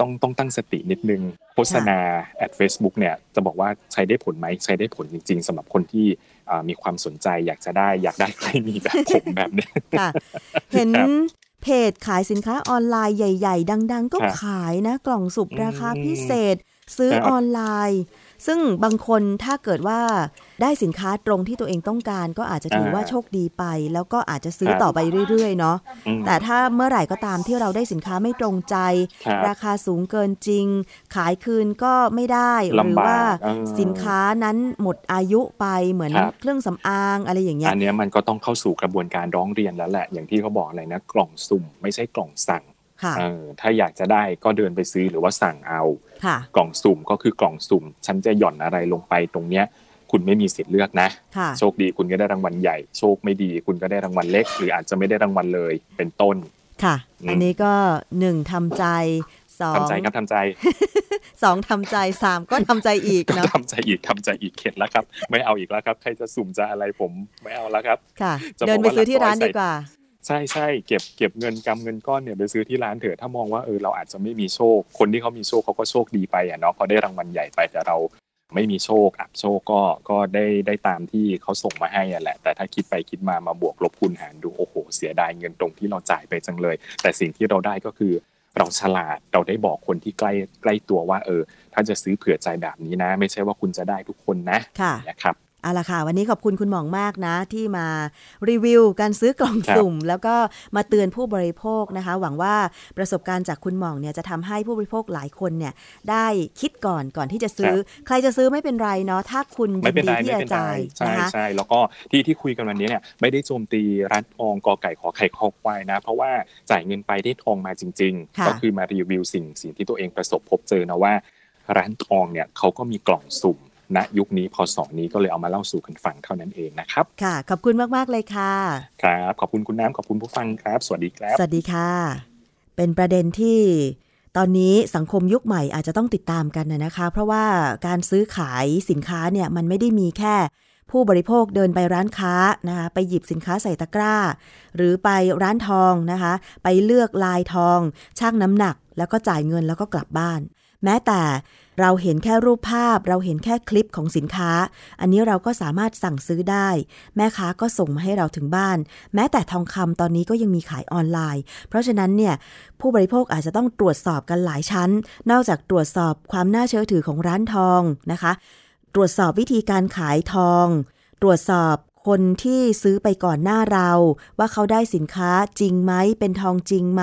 ต้องต้องตั้งสตินิดนึงโฆษณาแอด Facebook เนี่ยจะบอกว่าใช้ได้ผลไหมใช้ได้ผลจริง ๆสำหรับคนที่อ่ามีความสนใจอยากจะได้อยากได้ใครมีแบบผมแบบเนี้ย
ค่ะเห็น
ครับ
เพจขายสินค้าออนไลน์ใหญ่ ๆ ดัง ๆ ก็
ครับ
ขายนะ กล่องสุบ
อืม
ราคาพิเศษ ซื้อ
ครับ
ออนไลน์ ซึ่งบางคนถ้าเกิดว่าได้สินค้าตรงที่ตัวเองต้องการ ก็อาจจะถือว่าโชคดีไป แล้วก็อาจจะซื้อต่อไปเรื่อย ๆ เนาะ
อืม
แต่ถ้าเมื่อไหร่ก็ตามที่เราได้สินค้าไม่ตรงใจ
ครับ
ราคาสูงเกินจริง ขายคืนก็ไม่ได้หรือ
ลำบาก
ว่า
เออ
สินค้านั้นหมดอายุไปเหมือน
ครับ
เครื่องสำอางอะไรอย่างเงี้ย
อันเนี้ยมันก็ต้องเข้าสู่กระบวนการร้องเรียนแล้วแหละอย่างที่เขาบอกอะไรนะกล่องสุ่มไม่ใช่กล่องสั่ง
ค่ะ
เออ ถ้าอยากจะได้ก็เดินไปซื้อหรือว่าสั่งเอา
ค่ะ
กล่องสุ่มก็คือกล่องสุ่ม ฉันจะหย่อนอะไรลงไปตรงเนี้ย คุณไม่มีสิทธิ์เลือกนะ
ค่ะ
โชคดีคุณก็ได้รางวัลใหญ่ โชคไม่ดีคุณก็ได้รางวัลเล็ก หรืออาจจะไม่ได้รางวัลเลยเป็นต้น
ค่ะ
อืม
อันนี้ก็หนึ่งทำใจสอง
ทำใจครับทำใจ
สองทำใจสามก็ทำใจอีกเนาะ
ทำใจอีกทำใจอีกเข็ดแล้วครับ ไม่เอาอีกแล้วครับ ใครจะสุ่มจะอะไรผมไม่เอาแล้วครับ
ค่ะ
จะบอก
เดินไปซื้อที่ร้านดีกว่า
ใช่ใช่เก็บเก็บเงินกำเงินก้อนเนี่ยไปซื้อที่ร้านเถอะถ้ามองว่าเออเราอาจจะไม่มีโชค คนที่เขามีโชคเขาก็โชคดีไปอะเนาะเขาได้รางวัลใหญ่ไปแต่เราไม่มีโชคอับโชคก็ก็ได้ได้ตามที่เขาส่งมาให้อะแหละ แต่ถ้าคิดไปคิดมามาบวกลบคูณหารดูโอ้โห เสียดายเงินตรงที่เราจ่ายไปจังเลย แต่สิ่งที่เราได้ก็คือเราฉลาดเราได้บอกคนที่ใกล้ใกล้ตัวว่า เออ ถ้าจะซื้อเผื่อใจแบบนี้นะ ไม่ใช่ว่าคุณจะได้ทุกคนนะ
ค่ะ
นะครับ
เอาละค่ะ วันนี้ขอบคุณคุณหมองมากนะ ที่มารีวิวการซื้อกล่อง
ครับ
สุ่ม แล้วก็มาเตือนผู้บริโภคนะคะ หวังว่าประสบการณ์จากคุณหมองเนี่ยจะทำให้ผู้บริโภคหลายคนเนี่ยได้คิดก่อนก่อนที่จะซื้อ ใครจะซื้อไม่เป็นไรเนาะถ้าคุณยิ
ไม่
น
เป็น
ดี
ไร
ที่
ไม่
จะ
เป็นไร
จ่าย
ใช่
นะคะ
ใช่แล้วก็ที่ที่คุยกันวันนี้เนี่ยไม่ได้โจมตีร้านทองกอไก่ขอไข่คอควายนะ เพราะว่าจ่ายเงินไปได้ทองมาจริง
ค่ะ
ๆก็คือมารีวิวสิ่งสิ่งที่ตัวเองประสบพบเจอนะว่า ร้านทองเนี่ยเขาก็มีกล่องสุ่ม ณยุคนี้พศนี้ก็เลยเอามาเล่าสู่กันฟังเท่านั้นเองนะครับ
ค่ะ ขอบคุณมาก ๆ เลยค่ะ
ครับ ขอบคุณคุณน้ำขอบคุณผู้ฟังครับ สวัสดีครับ
สวัสดีค่ะ เป็นประเด็นที่ตอนนี้สังคมยุคใหม่อาจจะต้องติดตามกันนะนะคะ เพราะว่าการซื้อขายสินค้าเนี่ยมันไม่ได้มีแค่ผู้บริโภคเดินไปร้านค้านะคะไปหยิบสินค้าใส่ตะกร้า หรือไปร้านทองนะคะ ไปเลือกลายทองชั่งน้ำหนัก แล้วก็จ่ายเงินแล้วก็กลับบ้าน แม้แต่ เราเห็นแค่รูปภาพ เราเห็นแค่คลิปของสินค้า อันนี้เราก็สามารถสั่งซื้อได้ แม่ค้าก็ส่งมาให้เราถึงบ้าน แม้แต่ทองคำตอนนี้ก็ยังมีขายออนไลน์ เพราะฉะนั้นเนี่ยผู้บริโภคอาจจะต้องตรวจสอบกันหลายชั้น นอกจากตรวจสอบความน่าเชื่อถือของร้านทองนะคะ ตรวจสอบวิธีการขายทอง ตรวจสอบ คนที่ซื้อไปก่อนหน้าเรา ว่าเขาได้สินค้าจริงไหม เป็นทองจริงไหม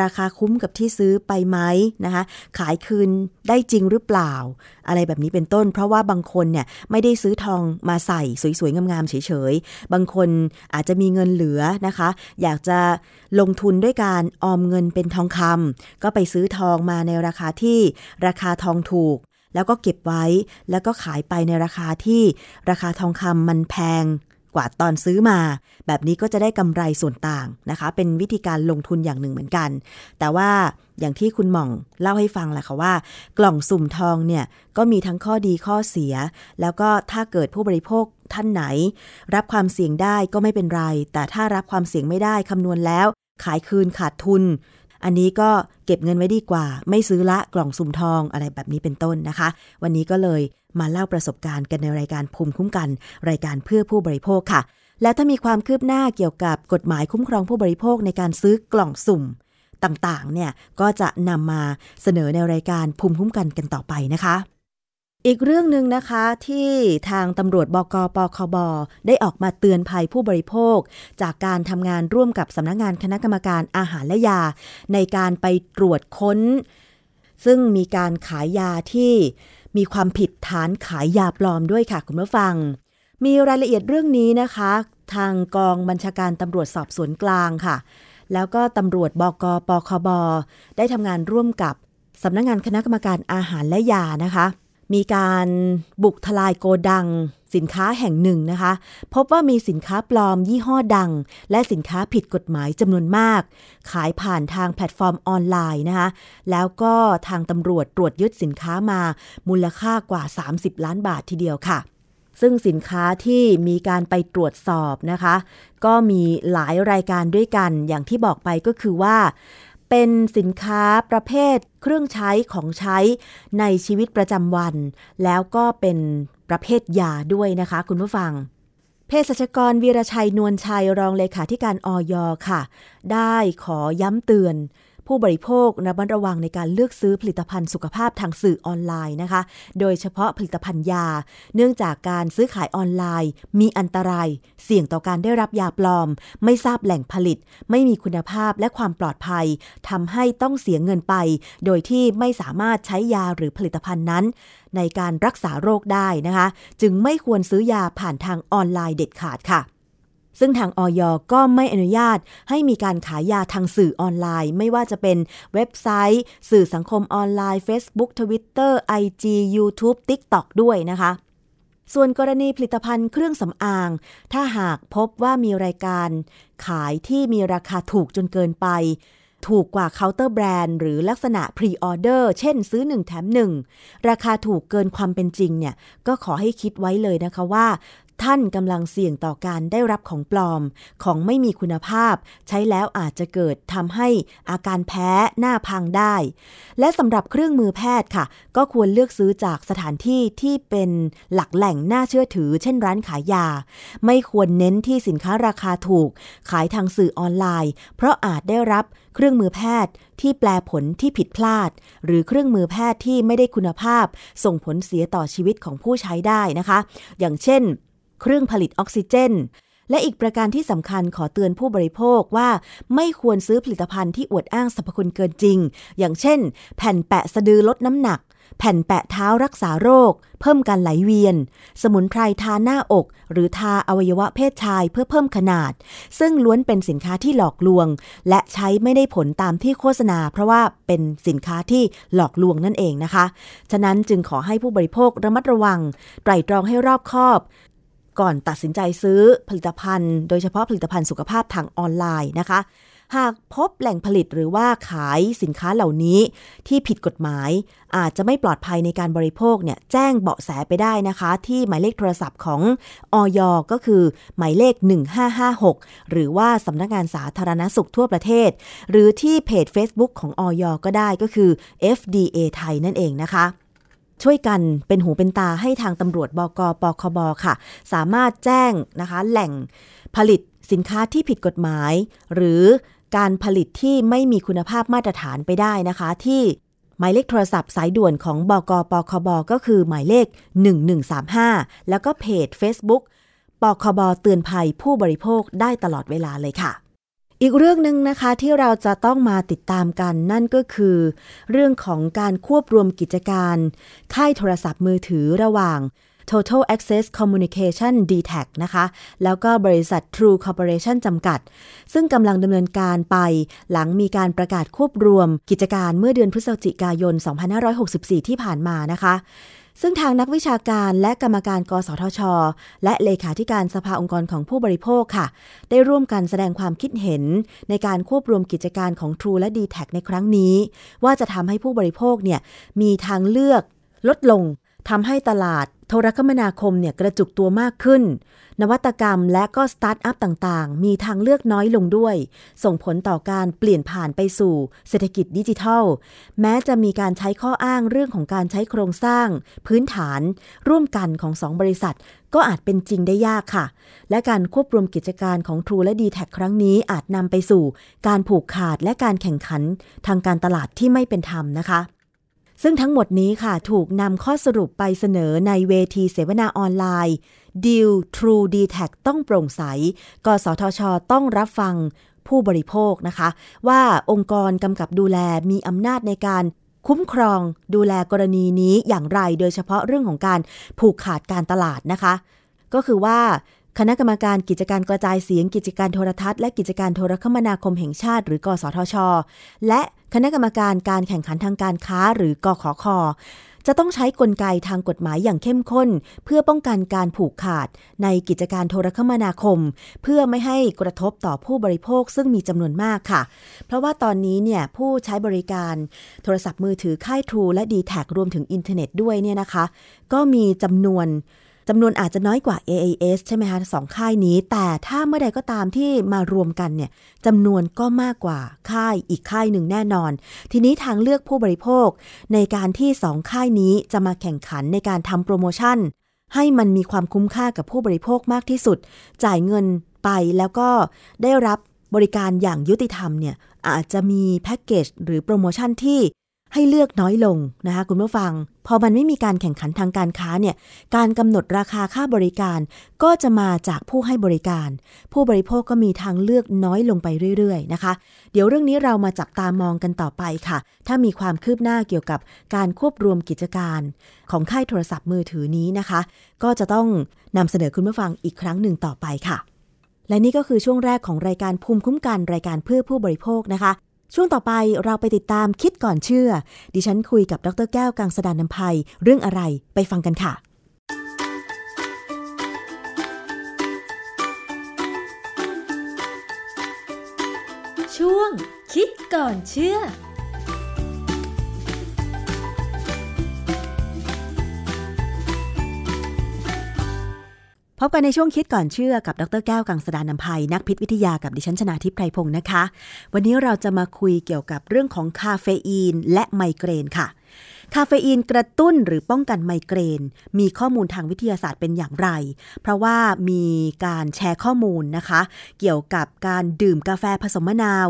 ราคาคุ้มกับที่ซื้อไปไหมนะคะ ขายคืนได้จริงหรือเปล่า อะไรแบบนี้เป็นต้น เพราะว่าบางคนเนี่ยไม่ได้ซื้อทองมาใส่สวยๆ งามๆเฉยๆ บางคนอาจจะมีเงินเหลือนะคะ อยากจะลงทุนด้วยการออมเงินเป็นทองคำก็ไปซื้อทองมาในราคาที่ราคาทองถูกแล้วก็เก็บไว้แล้วก็ขายไปในราคาที่ราคาทองคำมันแพง กว่าตอนซื้อมา แบบนี้ก็จะได้กำไรส่วนต่างนะคะ เป็นวิธีการลงทุนอย่างหนึ่งเหมือนกัน แต่ว่าอย่างที่คุณหม่องเล่าให้ฟังแหละค่ะว่า กล่องสุ่มทองเนี่ยก็มีทั้งข้อดีข้อเสีย แล้วก็ถ้าเกิดผู้บริโภคท่านไหน รับความเสี่ยงได้ก็ไม่เป็นไร แต่ถ้ารับความเสี่ยงไม่ได้คำนวณแล้ว ขายคืนขาดทุน อันนี้ก็เก็บเงินไว้ดีกว่า ไม่ซื้อละกล่องสุ่มทองอะไรแบบนี้เป็นต้นนะคะ วันนี้ก็เลยมาเล่าประสบการณ์กันในรายการภูมิคุ้มกัน รายการเพื่อผู้บริโภคค่ะ และถ้ามีความคืบหน้าเกี่ยวกับกฎหมายคุ้มครองผู้บริโภคในการซื้อกล่องสุ่มต่างๆเนี่ยก็จะนำมาเสนอในรายการภูมิคุ้มกันกันต่อไปนะคะ อีกเรื่องหนึ่งนะคะที่ทางตำรวจบกปคบได้ออกมาเตือนภัยผู้บริโภค จากการทำงานร่วมกับสำนักงานคณะกรรมการอาหารและยา ในการไปตรวจค้น ซึ่งมีการขายยาที่มีความผิดฐานขายยาปลอมด้วยค่ะคุณผู้ฟัง มีรายละเอียดเรื่องนี้นะคะ ทางกองบัญชาการตำรวจสอบสวนกลางค่ะ แล้วก็ตำรวจบกปคบได้ทำงานร่วมกับสำนักงงานคณะกรรมการอาหารและยานะคะ มีการบุกทลายโกดัง สินค้าแห่งหนึ่งนะคะ พบว่ามีสินค้าปลอมยี่ห้อดัง และสินค้าผิดกฎหมายจำนวนมาก ขายผ่านทางแพลตฟอร์มออนไลน์นะคะ แล้วก็ทางตำรวจตรวจยึดสินค้ามามูลค่ากว่า 30 ล้านบาททีเดียวค่ะซึ่งสินค้าที่มีการไปตรวจสอบนะคะ ก็มีหลายรายการด้วยกันอย่างที่บอกไปก็คือว่า เป็นสินค้าประเภทเครื่องใช้ของใช้ในชีวิตประจำวัน แล้วก็เป็นประเภทยาด้วยนะคะ คุณผู้ฟังเภสัชกรวีรชัยนวลชัยรองเลขาธิการออยค่ะ ได้ขอย้ำเตือน ผู้บริโภคระมัดระวังในการเลือกซื้อผลิตภัณฑ์สุขภาพทางสื่อออนไลน์นะคะ โดยเฉพาะผลิตภัณฑ์ยา เนื่องจากการซื้อขายออนไลน์ มีอันตราย เสี่ยงต่อการได้รับยาปลอม ไม่ทราบแหล่งผลิต ไม่มีคุณภาพและความปลอดภัยทำให้ต้องเสียเงินไป โดยที่ไม่สามารถใช้ยาหรือผลิตภัณฑ์นั้น ในการรักษาโรคได้นะคะ จึงไม่ควรซื้อยาผ่านทางออนไลน์เด็ดขาดค่ะ ซึ่งทางออยก็ไม่อนุญาตให้มีการขายยาทางสื่อออนไลน์ ไม่ว่าจะเป็นเว็บไซต์ สื่อสังคมออนไลน์ Facebook Twitter IG YouTube TikTok ด้วยนะคะส่วนกรณีผลิตภัณฑ์เครื่องสำอาง ถ้าหากพบว่ามีรายการ ขายที่มีราคาถูกจนเกินไป ถูกกว่า counter brand หรือลักษณะ pre-order เช่นซื้อ 1 แถม 1 ราคาถูกเกินความเป็นจริงเนี่ย ก็ขอให้คิดไว้เลยนะคะว่า ท่านกำลังเสี่ยงต่อการได้รับของปลอมของไม่มีคุณภาพ ใช้แล้วอาจจะเกิดทำให้อาการแพ้หน้าพังได้ และสำหรับเครื่องมือแพทย์ค่ะ ก็ควรเลือกซื้อจากสถานที่ที่เป็นหลักแหล่งน่าเชื่อถือ เช่นร้านขายยา ไม่ควรเน้นที่สินค้าราคาถูก ขายทางสื่อออนไลน์ เพราะอาจได้รับเครื่องมือแพทย์ที่แปลผลที่ผิดพลาด หรือเครื่องมือแพทย์ที่ไม่ได้คุณภาพ ส่งผลเสียต่อชีวิตของผู้ใช้ได้นะคะ อย่างเช่น เครื่องผลิตออกซิเจน และอีกประการที่สำคัญขอเตือนผู้บริโภคว่า ไม่ควรซื้อผลิตภัณฑ์ที่อวดอ้างสรรพคุณเกินจริง อย่างเช่น แผ่นแปะสะดือลดน้ำหนัก แผ่นแปะเท้ารักษาโรค เพิ่มการไหลเวียน สมุนไพรทาหน้าอก หรือทาอวัยวะเพศชายเพื่อเพิ่มขนาด ซึ่งล้วนเป็นสินค้าที่หลอกลวง และใช้ไม่ได้ผลตามที่โฆษณา เพราะว่าเป็นสินค้าที่หลอกลวงนั่นเองนะคะ ฉะนั้นจึงขอให้ผู้บริโภคระมัดระวัง ไตร่ตรองให้รอบคอบ ก่อนตัดสินใจซื้อผลิตภัณฑ์ โดยเฉพาะผลิตภัณฑ์สุขภาพทางออนไลน์นะคะ หากพบแหล่งผลิตหรือว่าขายสินค้าเหล่านี้ที่ผิดกฎหมาย อาจจะไม่ปลอดภัยในการบริโภคเนี่ยแจ้งเบาะแสไปได้นะคะ ที่หมายเลขโทรศัพท์ของออยก็คือหมายเลข 1556 หรือว่าสำนักงานสาธารณสุขทั่วประเทศ หรือที่เพจ Facebook ของออยก็ได้ก็คือ FDA ไทยนั่นเองนะคะ ช่วยกันเป็นหูเป็นตาให้ทางตำรวจบกปคบค่ะ สามารถแจ้งนะคะแหล่งผลิตสินค้าที่ผิดกฎหมาย หรือการผลิตที่ไม่มีคุณภาพมาตรฐานไปได้นะคะ ที่หมายเลขโทรศัพท์สายด่วนของบกปคบก็คือหมายเลข 1135 แล้วก็เพจ Facebook ปคบเตือนภัยผู้บริโภคได้ตลอดเวลาเลยค่ะ อีกเรื่องหนึ่งนะคะที่เราจะต้องมาติดตามกันนั่นก็คือ เรื่องของการควบรวมกิจการ ค่ายโทรศัพท์มือถือระหว่าง Total Access Communication d t a c นะคะ แล้วก็บริษัท True Corporation จำกัด ซึ่งกำลังดำเนินการไป หลังมีการประกาศควบรวมกิจการเมื่อเดือนพฤศจิกายน 2564 ที่ผ่านมานะคะ ซึ่งทางนักวิชาการและกรรมการกสทช และเลขาธิการสภาองค์กรของผู้บริโภคค่ะ ได้ร่วมกันแสดงความคิดเห็น ในการควบรวมกิจการของ True และ d t แทในครั้งนี้ ว่าจะทำให้ผู้บริโภคเนี่ยมีทางเลือกลดลงทำให้ตลาด โทรคมนาคมเนี่ยกระจุกตัวมากขึ้น นวัตกรรมและก็สตาร์ทอัพต่างๆ มีทางเลือกน้อยลงด้วย ส่งผลต่อการเปลี่ยนผ่านไปสู่เศรษฐกิจดิจิทัล แม้จะมีการใช้ข้ออ้างเรื่องของการใช้โครงสร้าง พื้นฐาน ร่วมกันของสองบริษัท ก็อาจเป็นจริงได้ยากค่ะ และการควบรวมกิจการของ True และ d t แทครั้งนี้อาจนำไปสู่ การผูกขาดและการแข่งขันทางการตลาดที่ไม่เป็นธรรมนะคะ ซึ่งทั้งหมดนี้ค่ะถูกนำข้อสรุปไปเสนอในเวทีเสวนาออนไลน์ดีล True d t a c ต้องโปร่งใส กสทช ต้องรับฟังผู้บริโภคนะคะ ว่าองค์กรกำกับดูแลมีอำนาจในการคุ้มครองดูแลกรณีนี้อย่างไร โดยเฉพาะเรื่องของการผูกขาดการตลาดนะคะ ก็คือว่าคณะกรรมการกิจการกระจายเสียงกิจการโทรทัศน์และกิจการโทรคมนาคมแห่งชาติ หรือกสทช และ คณะกรรมการการแข่งขันทางการค้าหรือกขคจะต้องใช้กลไกทางกฎหมายอย่างเข้มข้น เพื่อป้องกันการผูกขาดในกิจการโทรคมนาคม เพื่อไม่ให้กระทบต่อผู้บริโภคซึ่งมีจำนวนมากค่ะ เพราะว่าตอนนี้เนี่ยผู้ใช้บริการโทรศัพท์มือถือค่ายทรูและ d t แทรวมถึงอินเทอร์เน็ตด้วยเนี่ยนะคะ ก็มีจำนวน จำนวนอาจจะน้อยกว่า AAS ใช่ไหมคะสองค่ายนี้ แต่ถ้าเมื่อใดก็ตามที่มารวมกันเนี่ยจำนวนก็มากกว่าค่ายอีกค่ายหนึ่งแน่นอน ทีนี้ทางเลือกผู้บริโภค ในการที่สองค่ายนี้จะมาแข่งขันในการทำโปรโมชั่น ให้มันมีความคุ้มค่ากับผู้บริโภคมากที่สุด จ่ายเงินไปแล้วก็ได้รับบริการอย่างยุติธรรมเนี่ยอาจจะมีแพ็กเกจหรือโปรโมชั่นที่ ให้เลือกน้อยลงนะคะคุณผู้ฟัง พอมันไม่มีการแข่งขันทางการค้าเนี่ยการกำหนดราคาค่าบริการก็จะมาจากผู้ให้บริการ ผู้บริโภคก็มีทางเลือกน้อยลงไปเรื่อยๆนะคะ เดี๋ยวเรื่องนี้เรามาจับตามองกันต่อไปค่ะ ถ้ามีความคืบหน้าเกี่ยวกับการควบรวมกิจการของค่ายโทรศัพท์มือถือนี้นะคะ ก็จะต้องนำเสนอคุณผู้ฟังอีกครั้งหนึ่งต่อไปค่ะและนี่ก็คือช่วงแรกของรายการภูมิคุ้มกันรายการเพื่อผู้บริโภคนะคะ ช่วงต่อไปเราไปติดตามคิดก่อนเชื่อ ดิฉันคุยกับดรแก้วกังสดานนภัยเรื่องอะไรไปฟังกันค่ะ
ช่วงคิดก่อนเชื่อ
พบกันในช่วงคิดก่อนเชื่อกับดรแก้วกังสดานนภัย นักพิษวิทยากับดิฉันชนาทิพไพรพงศ์นะคะ วันนี้เราจะมาคุยเกี่ยวกับเรื่องของคาเฟอีนและไมเกรนค่ะ คาเฟอีนกระตุ้นหรือป้องกันไมเกรน มีข้อมูลทางวิทยาศาสตร์เป็นอย่างไร เพราะว่ามีการแชร์ข้อมูลนะคะ เกี่ยวกับการดื่มกาแฟผสมมะนาว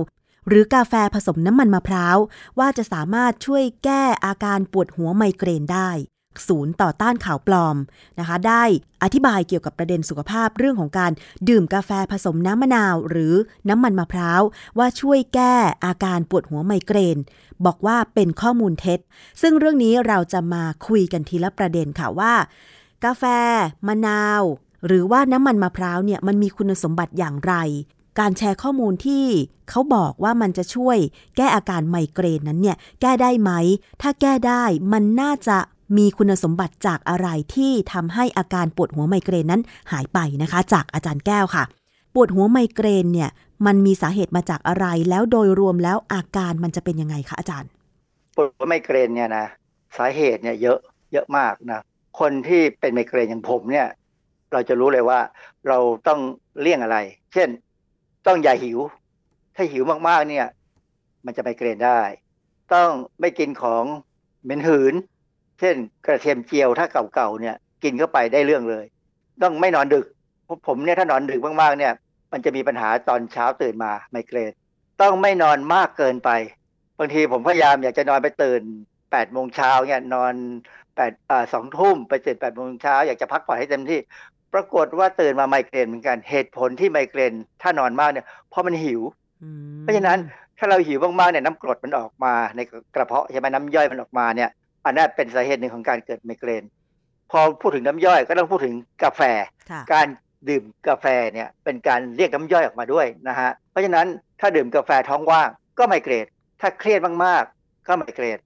หรือกาแฟผสมน้ำมันมะพร้าวว่าจะสามารถช่วยแก้อาการปวดหัวไมเกรนได้ ศูนย์ต่อต้านข่าวปลอมนะคะ ได้อธิบายเกี่ยวกับประเด็นสุขภาพเรื่องของการดื่มกาแฟผสมน้ำมะนาว หรือน้ำมันมะพร้าว ว่าช่วยแก้อาการปวดหัวไมเกรน บอกว่าเป็นข้อมูลเท็จ ซึ่งเรื่องนี้เราจะมาคุยกันทีละประเด็นค่ะว่า กาแฟ มะนาว หรือว่าน้ำมันมะพร้าวเนี่ยมันมีคุณสมบัติอย่างไรการแชร์ข้อมูลที่เขาบอกว่ามันจะช่วยแก้อาการไมเกรนนั้นเนี่ย แก้ได้ไหม ถ้าแก้ได้มันน่าจะ มีคุณสมบัติจากอะไรที่ทำให้อาการปวดหัวไมเกรนนั้นหายไปนะคะ จากอาจารย์แก้วค่ะ ปวดหัวไมเกรนเนี่ยมันมีสาเหตุมาจากอะไรแล้วโดยรวมแล้วอาการมันจะเป็นยังไงคะอาจารย์
ปวดหัวไมเกรนเนี่ยนะสาเหตุเนี่ยเยอะเยอะมากนะคนที่เป็นไมเกรนอย่างผมเนี่ย เราจะรู้เลยว่าเราต้องเลี่ยงอะไร เช่น ต้องอย่าหิว ถ้าหิวมากๆเนี่ย มันจะไมเกรนได้ ต้องไม่กินของเหม็นหืน ช่น กระเทียมเจียวถ้าเก่าๆเนี่ยกินเข้าไปได้เรื่องเลย ต้องไม่นอนดึกผมเนี่ยถ้านอนดึกมากๆเนี่ย มันจะมีปัญหาตอนเช้าตื่นมาไมเกรนต้องไม่นอนมากเกินไป บางทีผมพยายามอยากจะนอนไปตื่นแปดโมงเช้าเนี่ยนอนแปดอ่าสองทุ่มไปตื่นแปดโมงเช้าอยากจะพักผ่อนให้เต็มที่ ปรากฏว่าตื่นมาไมเกรนเหมือนกันเหตุผลที่ไมเกรนถ้านอนมากเนี่ยเพราะมันหิว เพราะฉะนั้นถ้าเราหิวมากๆเนี่ยน้ำกรดมันออกมาในกระเพาะใช่ไหมน้ำย่อยมันออกมาเนี่ย อันนั้นเป็นสาเหตุหนึ่งของการเกิดไมเกรน พอพูดถึงน้ำย่อยก็ต้องพูดถึงกาแฟ การดื่มกาแฟเนี่ยเป็นการเรียกน้ำย่อยออกมาด้วยนะฮะเพราะฉะนั้นถ้าดื่มกาแฟท้องว่างก็ไมเกรนถ้าเครียดมากๆ ก็ไมเกรน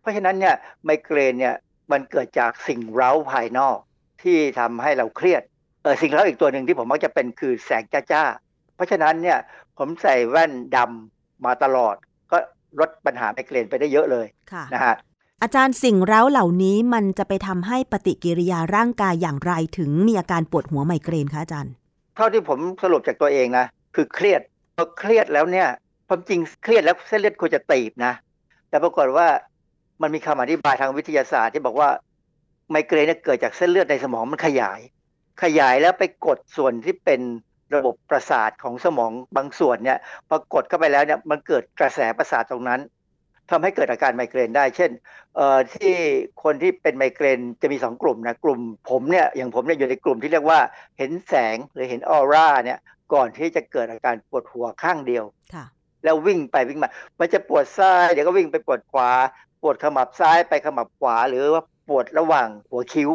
เพราะฉะนั้นเนี่ยไมเกรนเนี่ยมันเกิดจากสิ่งเร้าภายนอกที่ทำให้เราเครียดเออสิ่งเร้าอีกตัวหนึ่งที่ผมมักจะเป็นคือแสงจ้าๆเพราะฉะนั้นเนี่ยผมใส่แว่นดำมาตลอด ก็ลดปัญหาไมเกรนไปได้เยอะเลยนะฮะ
อาจารย์สิ่งเร้าเหล่านี้มันจะไปทำให้ปฏิกิริยาร่างกายอย่างไรถึงมีอาการปวดหัวไมเกรนคะอาจารย์
เท่าที่ผมสรุปจากตัวเองนะคือเครียดพอเครียดแล้วเนี่ยความจริงเครียดแล้วเส้นเลือดควรจะตีบนะ แต่ปรากฏว่ามันมีคำอธิบายทางวิทยาศาสตร์ที่บอกว่าไมเกรนเกิดจากเส้นเลือดในสมองมันขยาย ขยายแล้วไปกดส่วนที่เป็นระบบประสาทของสมองบางส่วนเนี่ยพอกดเข้าไปแล้วเนี่ยมันเกิดกระแสประสาทตรงนั้น ทำให้เกิดอาการไมเกรนได้ เช่นที่คนที่เป็นไมเกรนจะมีสองกลุ่มนะกลุ่มผมเนี่ยอย่างผมเนี่ยอยู่ในกลุ่มที่เรียกว่าเห็นแสงหรือเห็นออร่าเนี่ยก่อนที่จะเกิดอาการปวดหัวข้างเดียวแล้ววิ่งไปวิ่งมา มันจะปวดซ้ายเดี๋ยวก็วิ่งไปปวดขวา ปวดขมับซ้ายไปขมับขวา หรือว่าปวดระหว่างหัวคิ้ว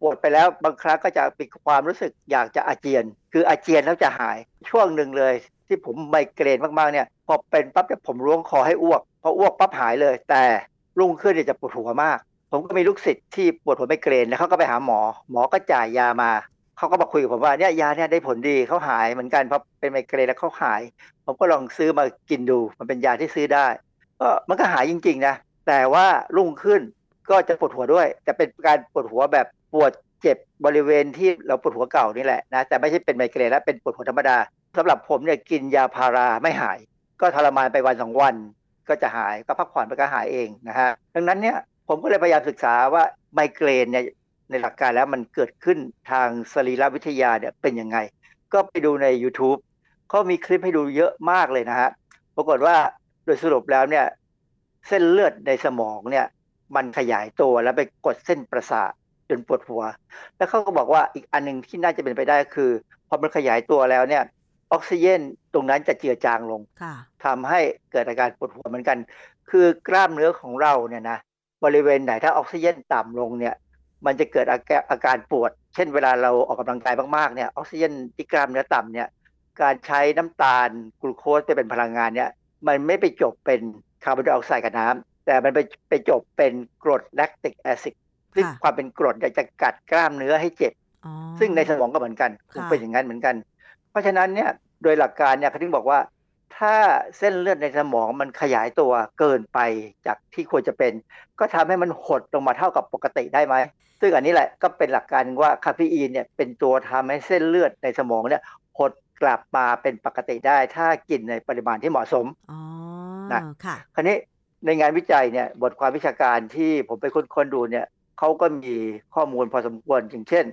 ปวดไปแล้วบางครั้งก็จะมีความรู้สึกอยากจะอาเจียน คืออาเจียนแล้วจะหายช่วงหนึ่งเลย ที่ผมไมเกรนมากๆเนี่ยพอเป็นปั๊บเนี่ยผมร้วงคอให้อ้วกพออ้วกปั๊บหายเลย แต่รุ่งขึ้นเนี่ยจะปวดหัวมาก ผมก็มีลูกศิษย์ที่ปวดหัวไมเกรนแล้วเขาก็ไปหาหมอ หมอก็จ่ายยามาเขาก็มาคุยกับผมว่าเนี่ยยาเนี่ยได้ผลดีเขาหายเหมือนกันเพราะเป็นไมเกรนแล้วเขาหาย ผมก็ลองซื้อมากินดู มันเป็นยาที่ซื้อได้ก็มันก็หายจริงๆนะแต่ว่ารุ่งขึ้นก็จะปวดหัวด้วยจะเป็นการปวดหัวแบบปวดเจ็บบริเวณที่เราปวดหัวเก่านี่แหละนะแต่ไม่ใช่เป็นไมเกรนแล้วเป็นปวดหัวธรรมดา สำหรับผมเนี่ยกินยาพาราไม่หาย ก็ทรมานไปวันสองวัน ก็จะหายก็พักผ่อนไปก็หายเองนะฮะดังนั้นเนี่ยผมก็เลยพยายามศึกษาว่าไมเกรนเนี่ยในหลักการแล้วมันเกิดขึ้นทางสรีรวิทยาเนี่ยเป็นยังไง ก็ไปดูใน YouTube เขามีคลิปให้ดูเยอะมากเลยนะฮะปรากฏว่าโดยสรุปแล้วเนี่ยเส้นเลือดในสมองเนี่ยมันขยายตัวแล้วไปกดเส้นประสาทจนปวดหัว แล้วเขาก็บอกว่าอีกอันหนึ่งที่น่าจะเป็นไปได้คือพอมันขยายตัวแล้วเนี่ย ออกซิเจนตรงนั้นจะเจือจางลงทำให้เกิดอาการปวดหัวเหมือนกัน คือกล้ามเนื้อของเราเนี่ยนะบริเวณไหนถ้าออกซิเจนต่ำลงเนี่ย มันจะเกิดอาการอาการปวด เช่นเวลาเราออกกำลังกายมากๆเนี่ยออกซิเจนที่กล้ามเนื้อต่ำเนี่ยการใช้น้ำตาลกลูโคสไปเป็นพลังงานเนี่ยมันไม่ไปจบเป็นคาร์บอนไดออกไซด์กับน้ำแต่มันไปไปจบเป็นกรด lactic acid ซึ่งความเป็นกรดจะกัดกล้ามเนื้อให้เจ็บ ซึ่งในสมองก็เหมือนกันคงเป็นอย่างนั้นเหมือนกันเพ ราะฉะนั้นเนี่ยโดยหลักการเนี่ยเขาถึงบอกว่า ถ้าเส้นเลือดในสมองมันขยายตัวเกินไปจากที่ควรจะเป็น ก็ทำให้มันหดลงมาเท่ากับปกติได้ไหมซึ่งอันนี้แหละก็เป็นหลักการว่าคาเฟอีนเนี่ยเป็นตัวทำให้เส้นเลือดในสมองเนี่ยหดกลับมาเป็นปกติได้ ถ้ากินในปริมาณที่เหมาะสม
นะค่ะ
คราวนี้ในงานวิจัยเนี่ยบทความวิชาการที่ผมไปค้นๆดูเนี่ยเขาก็มีข้อมูลพอสมควรอย่างเช่น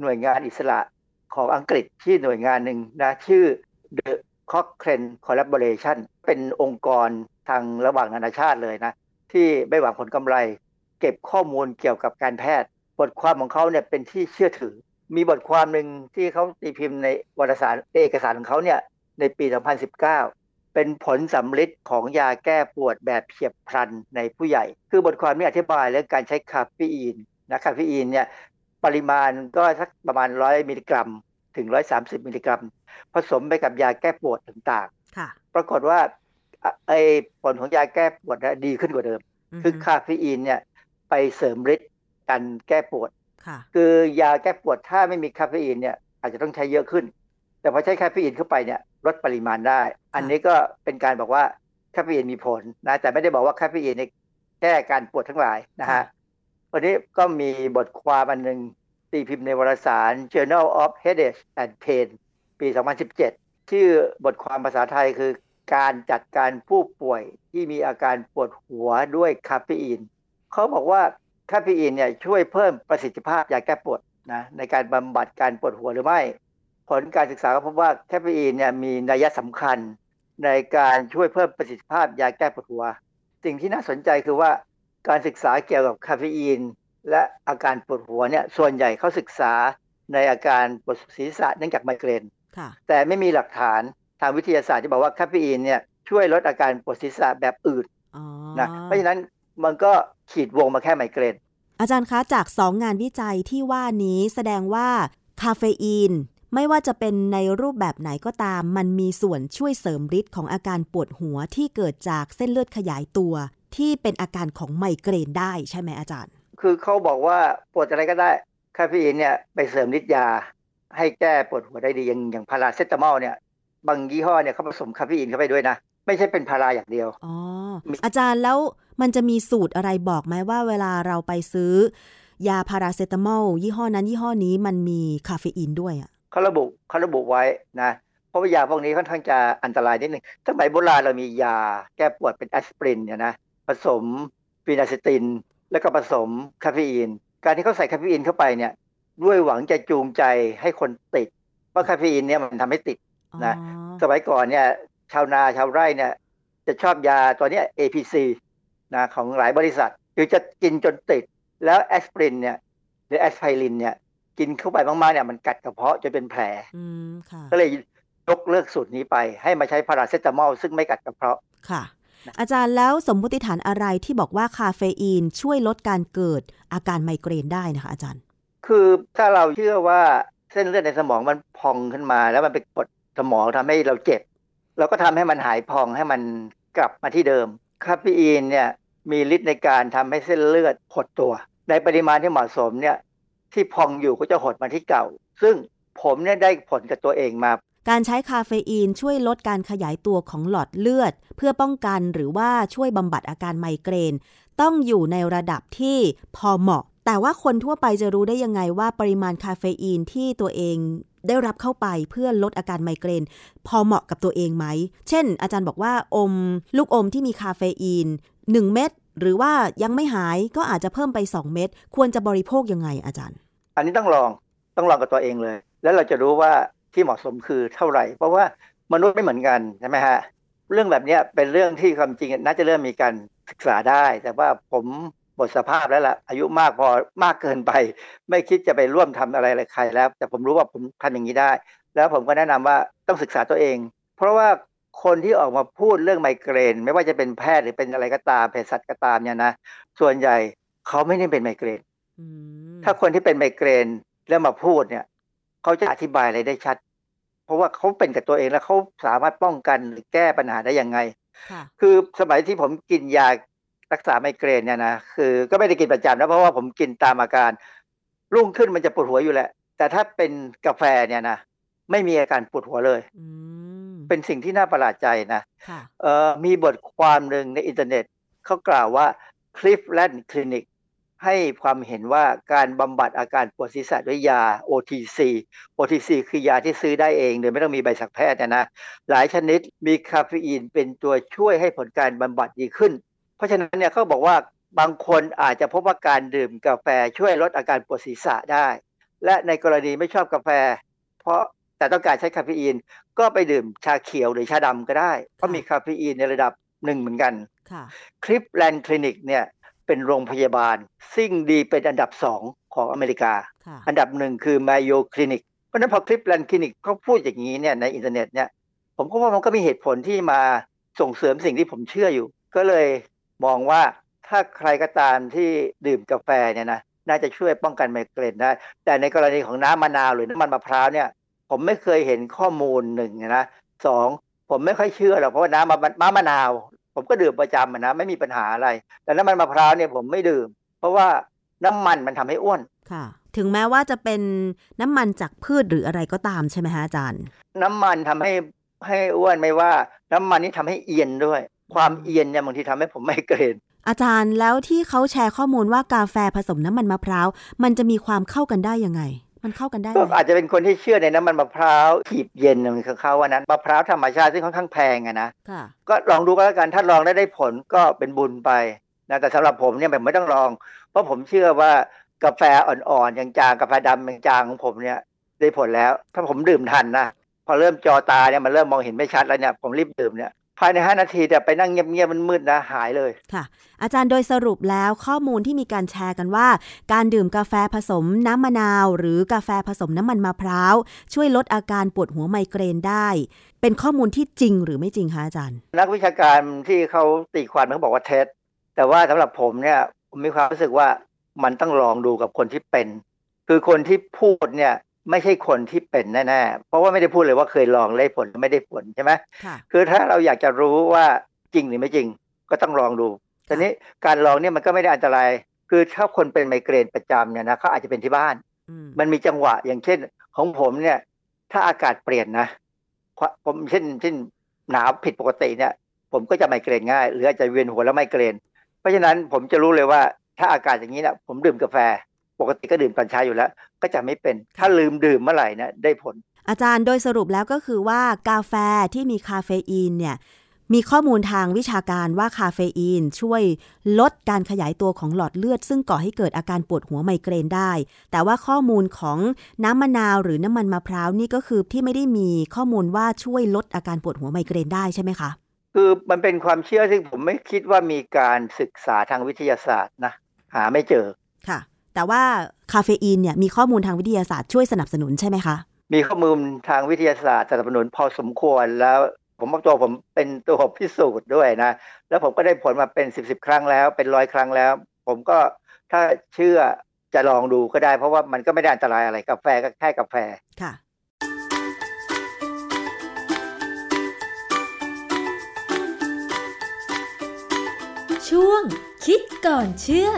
หน่วยงานอิสระ ของอังกฤษที่หน่วยงานหนึ่งนะชื่อ The Cochrane Collaboration เป็นองค์กรทางระหว่างนานาชาติเลยนะ ที่ไม่หวังผลกำไร เก็บข้อมูลเกี่ยวกับการแพทย์ บทความของเขาเนี่ยเป็นที่เชื่อถือ มีบทความหนึ่งที่เขาตีพิมพ์ในวารสารเอกสารของเขาเนี่ยในปี 2019 เป็นผลสำลิดของยาแก้ปวดแบบเฉียบพลันในผู้ใหญ่ คือบทความนี้อธิบายเรื่องการใช้คาเฟอีนนะคาเฟอีนเนี่ย ปริมาณก็สักประมาณ100มิลลิกรัม ถึง130มิลลิกรัม ผสมไปกับยาแก้ปวดต่างๆปรากฏว่าไอ้ผลของยาแก้ปวดดีขึ้นกว่าเดิม คือคาเฟอีนเนี่ย ไปเสริมฤทธิ์การแก้ปวดคือยาแก้ปวดถ้าไม่มีคาเฟอีนเนี่ย อาจจะต้องใช้เยอะขึ้น แต่พอใช้คาเฟอีนเข้าไปเนี่ยลดปริมาณได้ อันนี้ก็เป็นการบอกว่าคาเฟอีนมีผลนะแต่ไม่ได้บอกว่าคาเฟอีนแก้การปวดทั้งหลายนะฮะ วันนี้ก็มีบทความอันหนึ่งตีพิมพ์ในวารสาร Journal of Headache and Pain ปี 2017 ชื่อบทความภาษาไทยคือการจัดการผู้ป่วยที่มีอาการปวดหัวด้วยคาเฟอีน เขาบอกว่าคาเฟอีนเนี่ยช่วยเพิ่มประสิทธิภาพยาแก้ปวดนะในการบำบัดการปวดหัวหรือไม่ ผลการศึกษาก็พบว่าคาเฟอีนเนี่ยมีนัยสำคัญในการช่วยเพิ่มประสิทธิภาพยาแก้ปวดหัว สิ่งที่น่าสนใจคือว่า การศึกษาเกี่ยวกับคาเฟอีน และอาการปวดหัวเนี่ยส่วนใหญ่เขาศึกษาในอาการปวดศีรษะเนื่องจากไมเกรนแต่ไม่มีหลักฐานทางวิทยาศาสตร์ที่บอกว่าคาเฟอีนเนี่ยช่วยลดอาการปวดศีรษะแบบอื่นนะเพราะฉะนั้นมันก็ขีดวงมาแค่ไมเกรน
อาจารย์คะจากสองงานวิจัยที่ว่านี้แสดงว่าคาเฟอีนไม่ว่าจะเป็นในรูปแบบไหนก็ตาม มันมีส่วนช่วยเสริมฤทธิ์ของอาการปวดหัวที่เกิดจากเส้นเลือดขยายตัว ที่เป็นอาการของไมเกรนได้ใช่ไหมอาจารย์
คือเขาบอกว่าปวดอะไรก็ได้คาเฟอีนเนี่ยไปเสริมฤทธิ์ยา ให้แก้ปวดหัวได้ดีอย่างอย่างพาราเซตามอลเนี่ยบางยี่ห้อเนี่ยเขาผสมคาเฟอีนเข้าไปด้วยนะไม่ใช่เป็นพาราอย่างเดียว
อ๋ออาจารย์แล้วมันจะมีสูตรอะไรบอกไหมว่าเวลาเราไปซื้อยาพาราเซตามอลยี่ห้อนั้นยี่ห้อนี้มันมีคาเฟอีนด้วยอะ
เขาระบุเขาระบุไว้นะเพราะว่ายาพวกนี้ค่อนข้างจะอันตรายนิดนึงสมัยโบราณเรามียาแก้ปวดเป็นแอสไพรินเนี่ยนะผ สมฟีนาซิติน แล้วก็ผสมคาเฟอีน การที่เขาใส่คาเฟอีนเข้าไปเนี่ยด้วยหวังจะจูงใจให้คนติด เพราะคาเฟอีนเนี่ยมันทำให้ติดนะสมัยก่อนเนี่ยชาวนาชาวไร่เนี่ยจะชอบยาตัวนี้ APC นะของหลายบริษัทคือจะกินจนติด แล้วแอสไพรินเนี่ยหรือแอสไพรินเนี่ยกินเข้าไปมากๆเนี่ยมันกัดกระเพาะจนเป็นแผลก็เลยยกเลิกสูตรนี้ไป ให้มาใช้พาราเซตามอลซึ่งไม่กัดกระเพาะ
ค่ะ อาจารย์แล้วสมมติฐานอะไรที่บอกว่าคาเฟอีนช่วยลดการเกิดอาการไมเกรนได้นะคะอาจารย์
คือถ้าเราเชื่อว่าเส้นเลือดในสมองมันพองขึ้นมา แล้วมันไปกดสมองทำให้เราเจ็บเราก็ทำให้มันหายพองให้มันกลับมาที่เดิม คาเฟอีนเนี่ยมีฤทธิ์ในการทำให้เส้นเลือดหดตัว ในปริมาณที่เหมาะสมเนี่ยที่พองอยู่ก็จะหดมาที่เก่า ซึ่งผมเนี่ยได้ผลกับตัวเองมา
การใช้คาเฟอีนช่วยลดการขยายตัวของหลอดเลือด เพื่อป้องกันหรือว่าช่วยบำบัดอาการไมเกรน ต้องอยู่ในระดับที่พอเหมาะ แต่ว่าคนทั่วไปจะรู้ได้ยังไงว่าปริมาณคาเฟอีนที่ตัวเองได้รับเข้าไปเพื่อลดอาการไมเกรน พอเหมาะกับตัวเองไหม เช่น อาจารย์บอกว่าอม ลูกอมที่มีคาเฟอีน 1 เม็ดหรือว่ายังไม่หายก็อาจจะเพิ่มไป 2 เม็ดควรจะบริโภคยังไงอาจารย์
อันนี้ต้องลองต้องลองกับตัวเองเลย แล้วเราจะรู้ว่า ที่เหมาะสมคือเท่าไหร่ เพราะว่ามนุษย์ไม่เหมือนกันใช่ไหมฮะเรื่องแบบนี้เป็นเรื่องที่ความจริงน่าจะเริ่มมีการศึกษาได้ แต่ว่าผมหมดสภาพแล้วล่ะ อายุมากพอมากเกินไป ไม่คิดจะไปร่วมทำอะไรอะไรใครแล้ว แต่ผมรู้ว่าผมทำอย่างนี้ได้ แล้วผมก็แนะนำว่าต้องศึกษาตัวเอง เพราะว่าคนที่ออกมาพูดเรื่องไมเกรน ไม่ว่าจะเป็นแพทย์หรือเป็นอะไรก็ตามเภสัชก็ตามเนี่ยนะส่วนใหญ่เขาไม่ได้เป็นไมเกรน ถ้าคนที่เป็นไมเกรนแล้วมาพูดเนี่ย เขาจะอธิบายอะไรได้ชัด เพราะว่าเขาเป็นกับตัวเองแล้วเขาสามารถป้องกันหรือแก้ปัญหาได้ยังไง คือสมัยที่ผมกินยารักษาไมเกรนเนี่ยนะคือก็ไม่ได้กินประจำนะเพราะว่าผมกินตามอาการ รุ่งขึ้นมันจะปวดหัวอยู่แหละ แต่ถ้าเป็นกาแฟเนี่ยนะไม่มีอาการปวดหัวเลยเป็นสิ่งที่น่าประหลาดใจนะเออมีบทความหนึ่งในอินเทอร์เน็ตเขากล่าวว่า Cleveland Clinic ให้ความเห็นว่าการบำบัดอาการปวดศีรษะด้วยยา OTC OTC คือยาที่ซื้อได้เองโดยไม่ต้องมีใบสักแพทย์นะ หลายชนิดมีคาเฟอีนเป็นตัวช่วยให้ผลการบำบัดดีขึ้น เพราะฉะนั้นเนี่ยเขาบอกว่าบางคนอาจจะพบว่าการดื่มกาแฟช่วยลดอาการปวดศีรษะได้ และในกรณีไม่ชอบกาแฟ เพราะแต่ต้องการใช้คาเฟอีน ก็ไปดื่มชาเขียวหรือชาดำก็ได้ เพราะมีคาเฟอีนในระดับหนึ่งเหมือนกัน Cleveland Clinic เนี่ย เป็นโรงพยาบาล ซึ่งดีเป็นอันดับสองของอเมริกา อันดับหนึ่งคือ Mayo Clinic เพราะนั้นพอ Cleveland Clinic เขาพูดอย่างนี้เนี่ยในอินเทอร์เน็ตเนี่ยผมก็ว่ามันก็มีเหตุผลที่มาส่งเสริมสิ่งที่ผมเชื่ออยู่ ก็เลยมองว่าถ้าใครก็ตามที่ดื่มกาแฟเนี่ยนะน่าจะช่วยป้องกันไมเกรนได้ แต่ในกรณีของน้ำมะนาวหรือน้ำมันมะพร้าวเนี่ย ผมไม่เคยเห็นข้อมูลหนึ่งนะสองผมไม่ค่อยเชื่อหรอกเพราะว่าน้ำมะมะนาว ผมก็ดื่มประจำนะไม่มีปัญหาอะไร แต่น้ำมันมะพร้าวเนี่ยผมไม่ดื่ม เพราะว่าน้ำมันมันทำให้อ้วน
ค่ะ ถึงแม้ว่าจะเป็นน้ำมันจากพืชหรืออะไรก็ตามใช่ไหมฮะอาจารย์
น้ำมันทำให้ให้อ้วนไม่ว่า น้ำมันนี่ทำให้เอียนด้วย ความเอียนเนี่ยบางทีทำให้ผมไม่เกรน
อาจารย์แล้วที่เขาแชร์ข้อมูลว่ากาแฟผสมน้ำมันมะพร้าวมันจะมีความเข้ากันได้ยังไง มันเข้ากันได้
ก็อาจจะเป็นคนที่เชื่อในน้ำมันมะพร้าวขีบเย็นของเขาว่านั้นมะพร้าวธรรมชาติซึ่งค่อนข้างแพงอะนะก็ลองดูก็แล้วกันถ้าลองได้ได้ผลก็เป็นบุญไปนะแต่สำหรับผมเนี่ยแบบไม่ต้องลอง เพราะผมเชื่อว่ากาแฟอ่อนๆอย่างจางกาแฟดำอย่างจางของผมเนี่ยได้ผลแล้ว ถ้าผมดื่มทันนะพอเริ่มจอตาเนี่ยมันเริ่มมองเห็นไม่ชัดแล้วเนี่ยผมรีบดื่มเนี่ย ภายใน 5 นาทีแต่ไปนั่งเงียบๆมันมืดนะหายเลย
ค่ะ อาจารย์โดยสรุปแล้วข้อมูลที่มีการแชร์กันว่า การดื่มกาแฟผสมน้ำมะนาว หรือกาแฟผสมน้ำมันมะพร้าว ช่วยลดอาการปวดหัวไมเกรนได้ เป็นข้อมูลที่จริงหรือไม่จริงคะอาจารย์
นักวิชาการที่เขาตีความเขาบอกว่าเท็จแต่ว่าสำหรับผมเนี่ยผมมีความรู้สึกว่ามันต้องลองดูกับคนที่เป็น คือคนที่พูดเนี่ย ไม่ใช่คนที่เป็นแน่ๆ เพราะว่าไม่ได้พูดเลยว่าเคยลองได้ผลไม่ได้ผลใช่ไหมคือถ้าเราอยากจะรู้ว่าจริงหรือไม่จริง ก็ต้องลองดูทีนี้การลองเนี่ยมันก็ไม่ได้อันตราย คือถ้าคนเป็นไมเกรนประจำเนี่ยนะเขาอาจจะเป็นที่บ้าน มันมีจังหวะอย่างเช่น ของผมเนี่ย ถ้าอากาศเปลี่ยนนะผมเช่นเช่นหนาวผิดปกติเนี่ย ผมก็จะไมเกรนง่าย หรืออาจจะเวียนหัวแล้วไมเกรน เพราะฉะนั้นผมจะรู้เลยว่าถ้าอากาศอย่างนี้นะผมดื่มกาแฟ ปกติก็ดื่มตอนเช้าอยู่แล้ว ก็จะไม่เป็นถ้าลืมดื่มเมื่อไหร่นะได้ผล
อาจารย์โดยสรุปแล้วก็คือว่ากาแฟที่มีคาเฟอีนเนี่ยมีข้อมูลทางวิชาการว่าคาเฟอีน ช่วยลดการขยายตัวของหลอดเลือด ซึ่งก่อให้เกิดอาการปวดหัวไมเกรนได้ แต่ว่าข้อมูลของน้ำมะนาวหรือน้ำมันมะพร้าวนี่ก็คือที่ไม่ได้มีข้อมูลว่าช่วยลดอาการปวดหัวไมเกรนได้ใช่ไหมคะ
คือมันเป็นความเชื่อซึ่งผมไม่คิดว่ามีการศึกษาทางวิทยาศาสตร์นะหาไม่เจอ
ค่ะ แต่ว่าคาเฟอีนเนี่ยมีข้อมูลทางวิทยาศาสตร์ช่วยสนับสนุนใช่ไหมคะ
มีข้อมูลทางวิทยาศาสตร์สนับสนุนพอสมควรแล้วผมบอกตัวผมเป็นตัวพิสูจน์ด้วยนะ แล้วผมก็ได้ผลมาเป็นสิบสิบครั้งแล้วเป็นร้อยครั้งแล้ว ผมก็ถ้าเชื่อจะลองดูก็ได้ เพราะว่ามันก็ไม่ได้อันตรายอะไรกาแฟก็แค่กาแฟ
ค่ะ
ช่วงคิดก่อนเชื่อ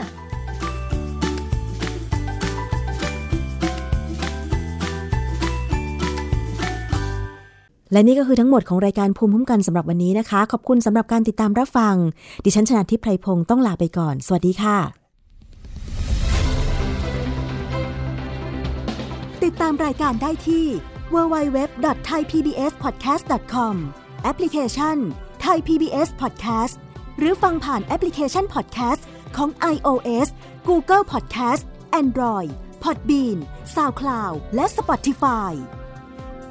และนี่ก็คือทั้งหมดของรายการภูมิคุ้มกันสำหรับวันนี้นะคะ ขอบคุณสำหรับการติดตามรับฟัง ดิฉันชนะทิพไพรพงศ์ต้องลาไปก่อน สวัสดีค่ะ ติดตามรายการได้ที่ www.thaipbspodcast.com แอปพลิเคชัน Thai PBS Podcast หรือฟังผ่านแอปพลิเคชัน Podcast ของ iOS Google Podcast Android Podbean SoundCloud และ Spotify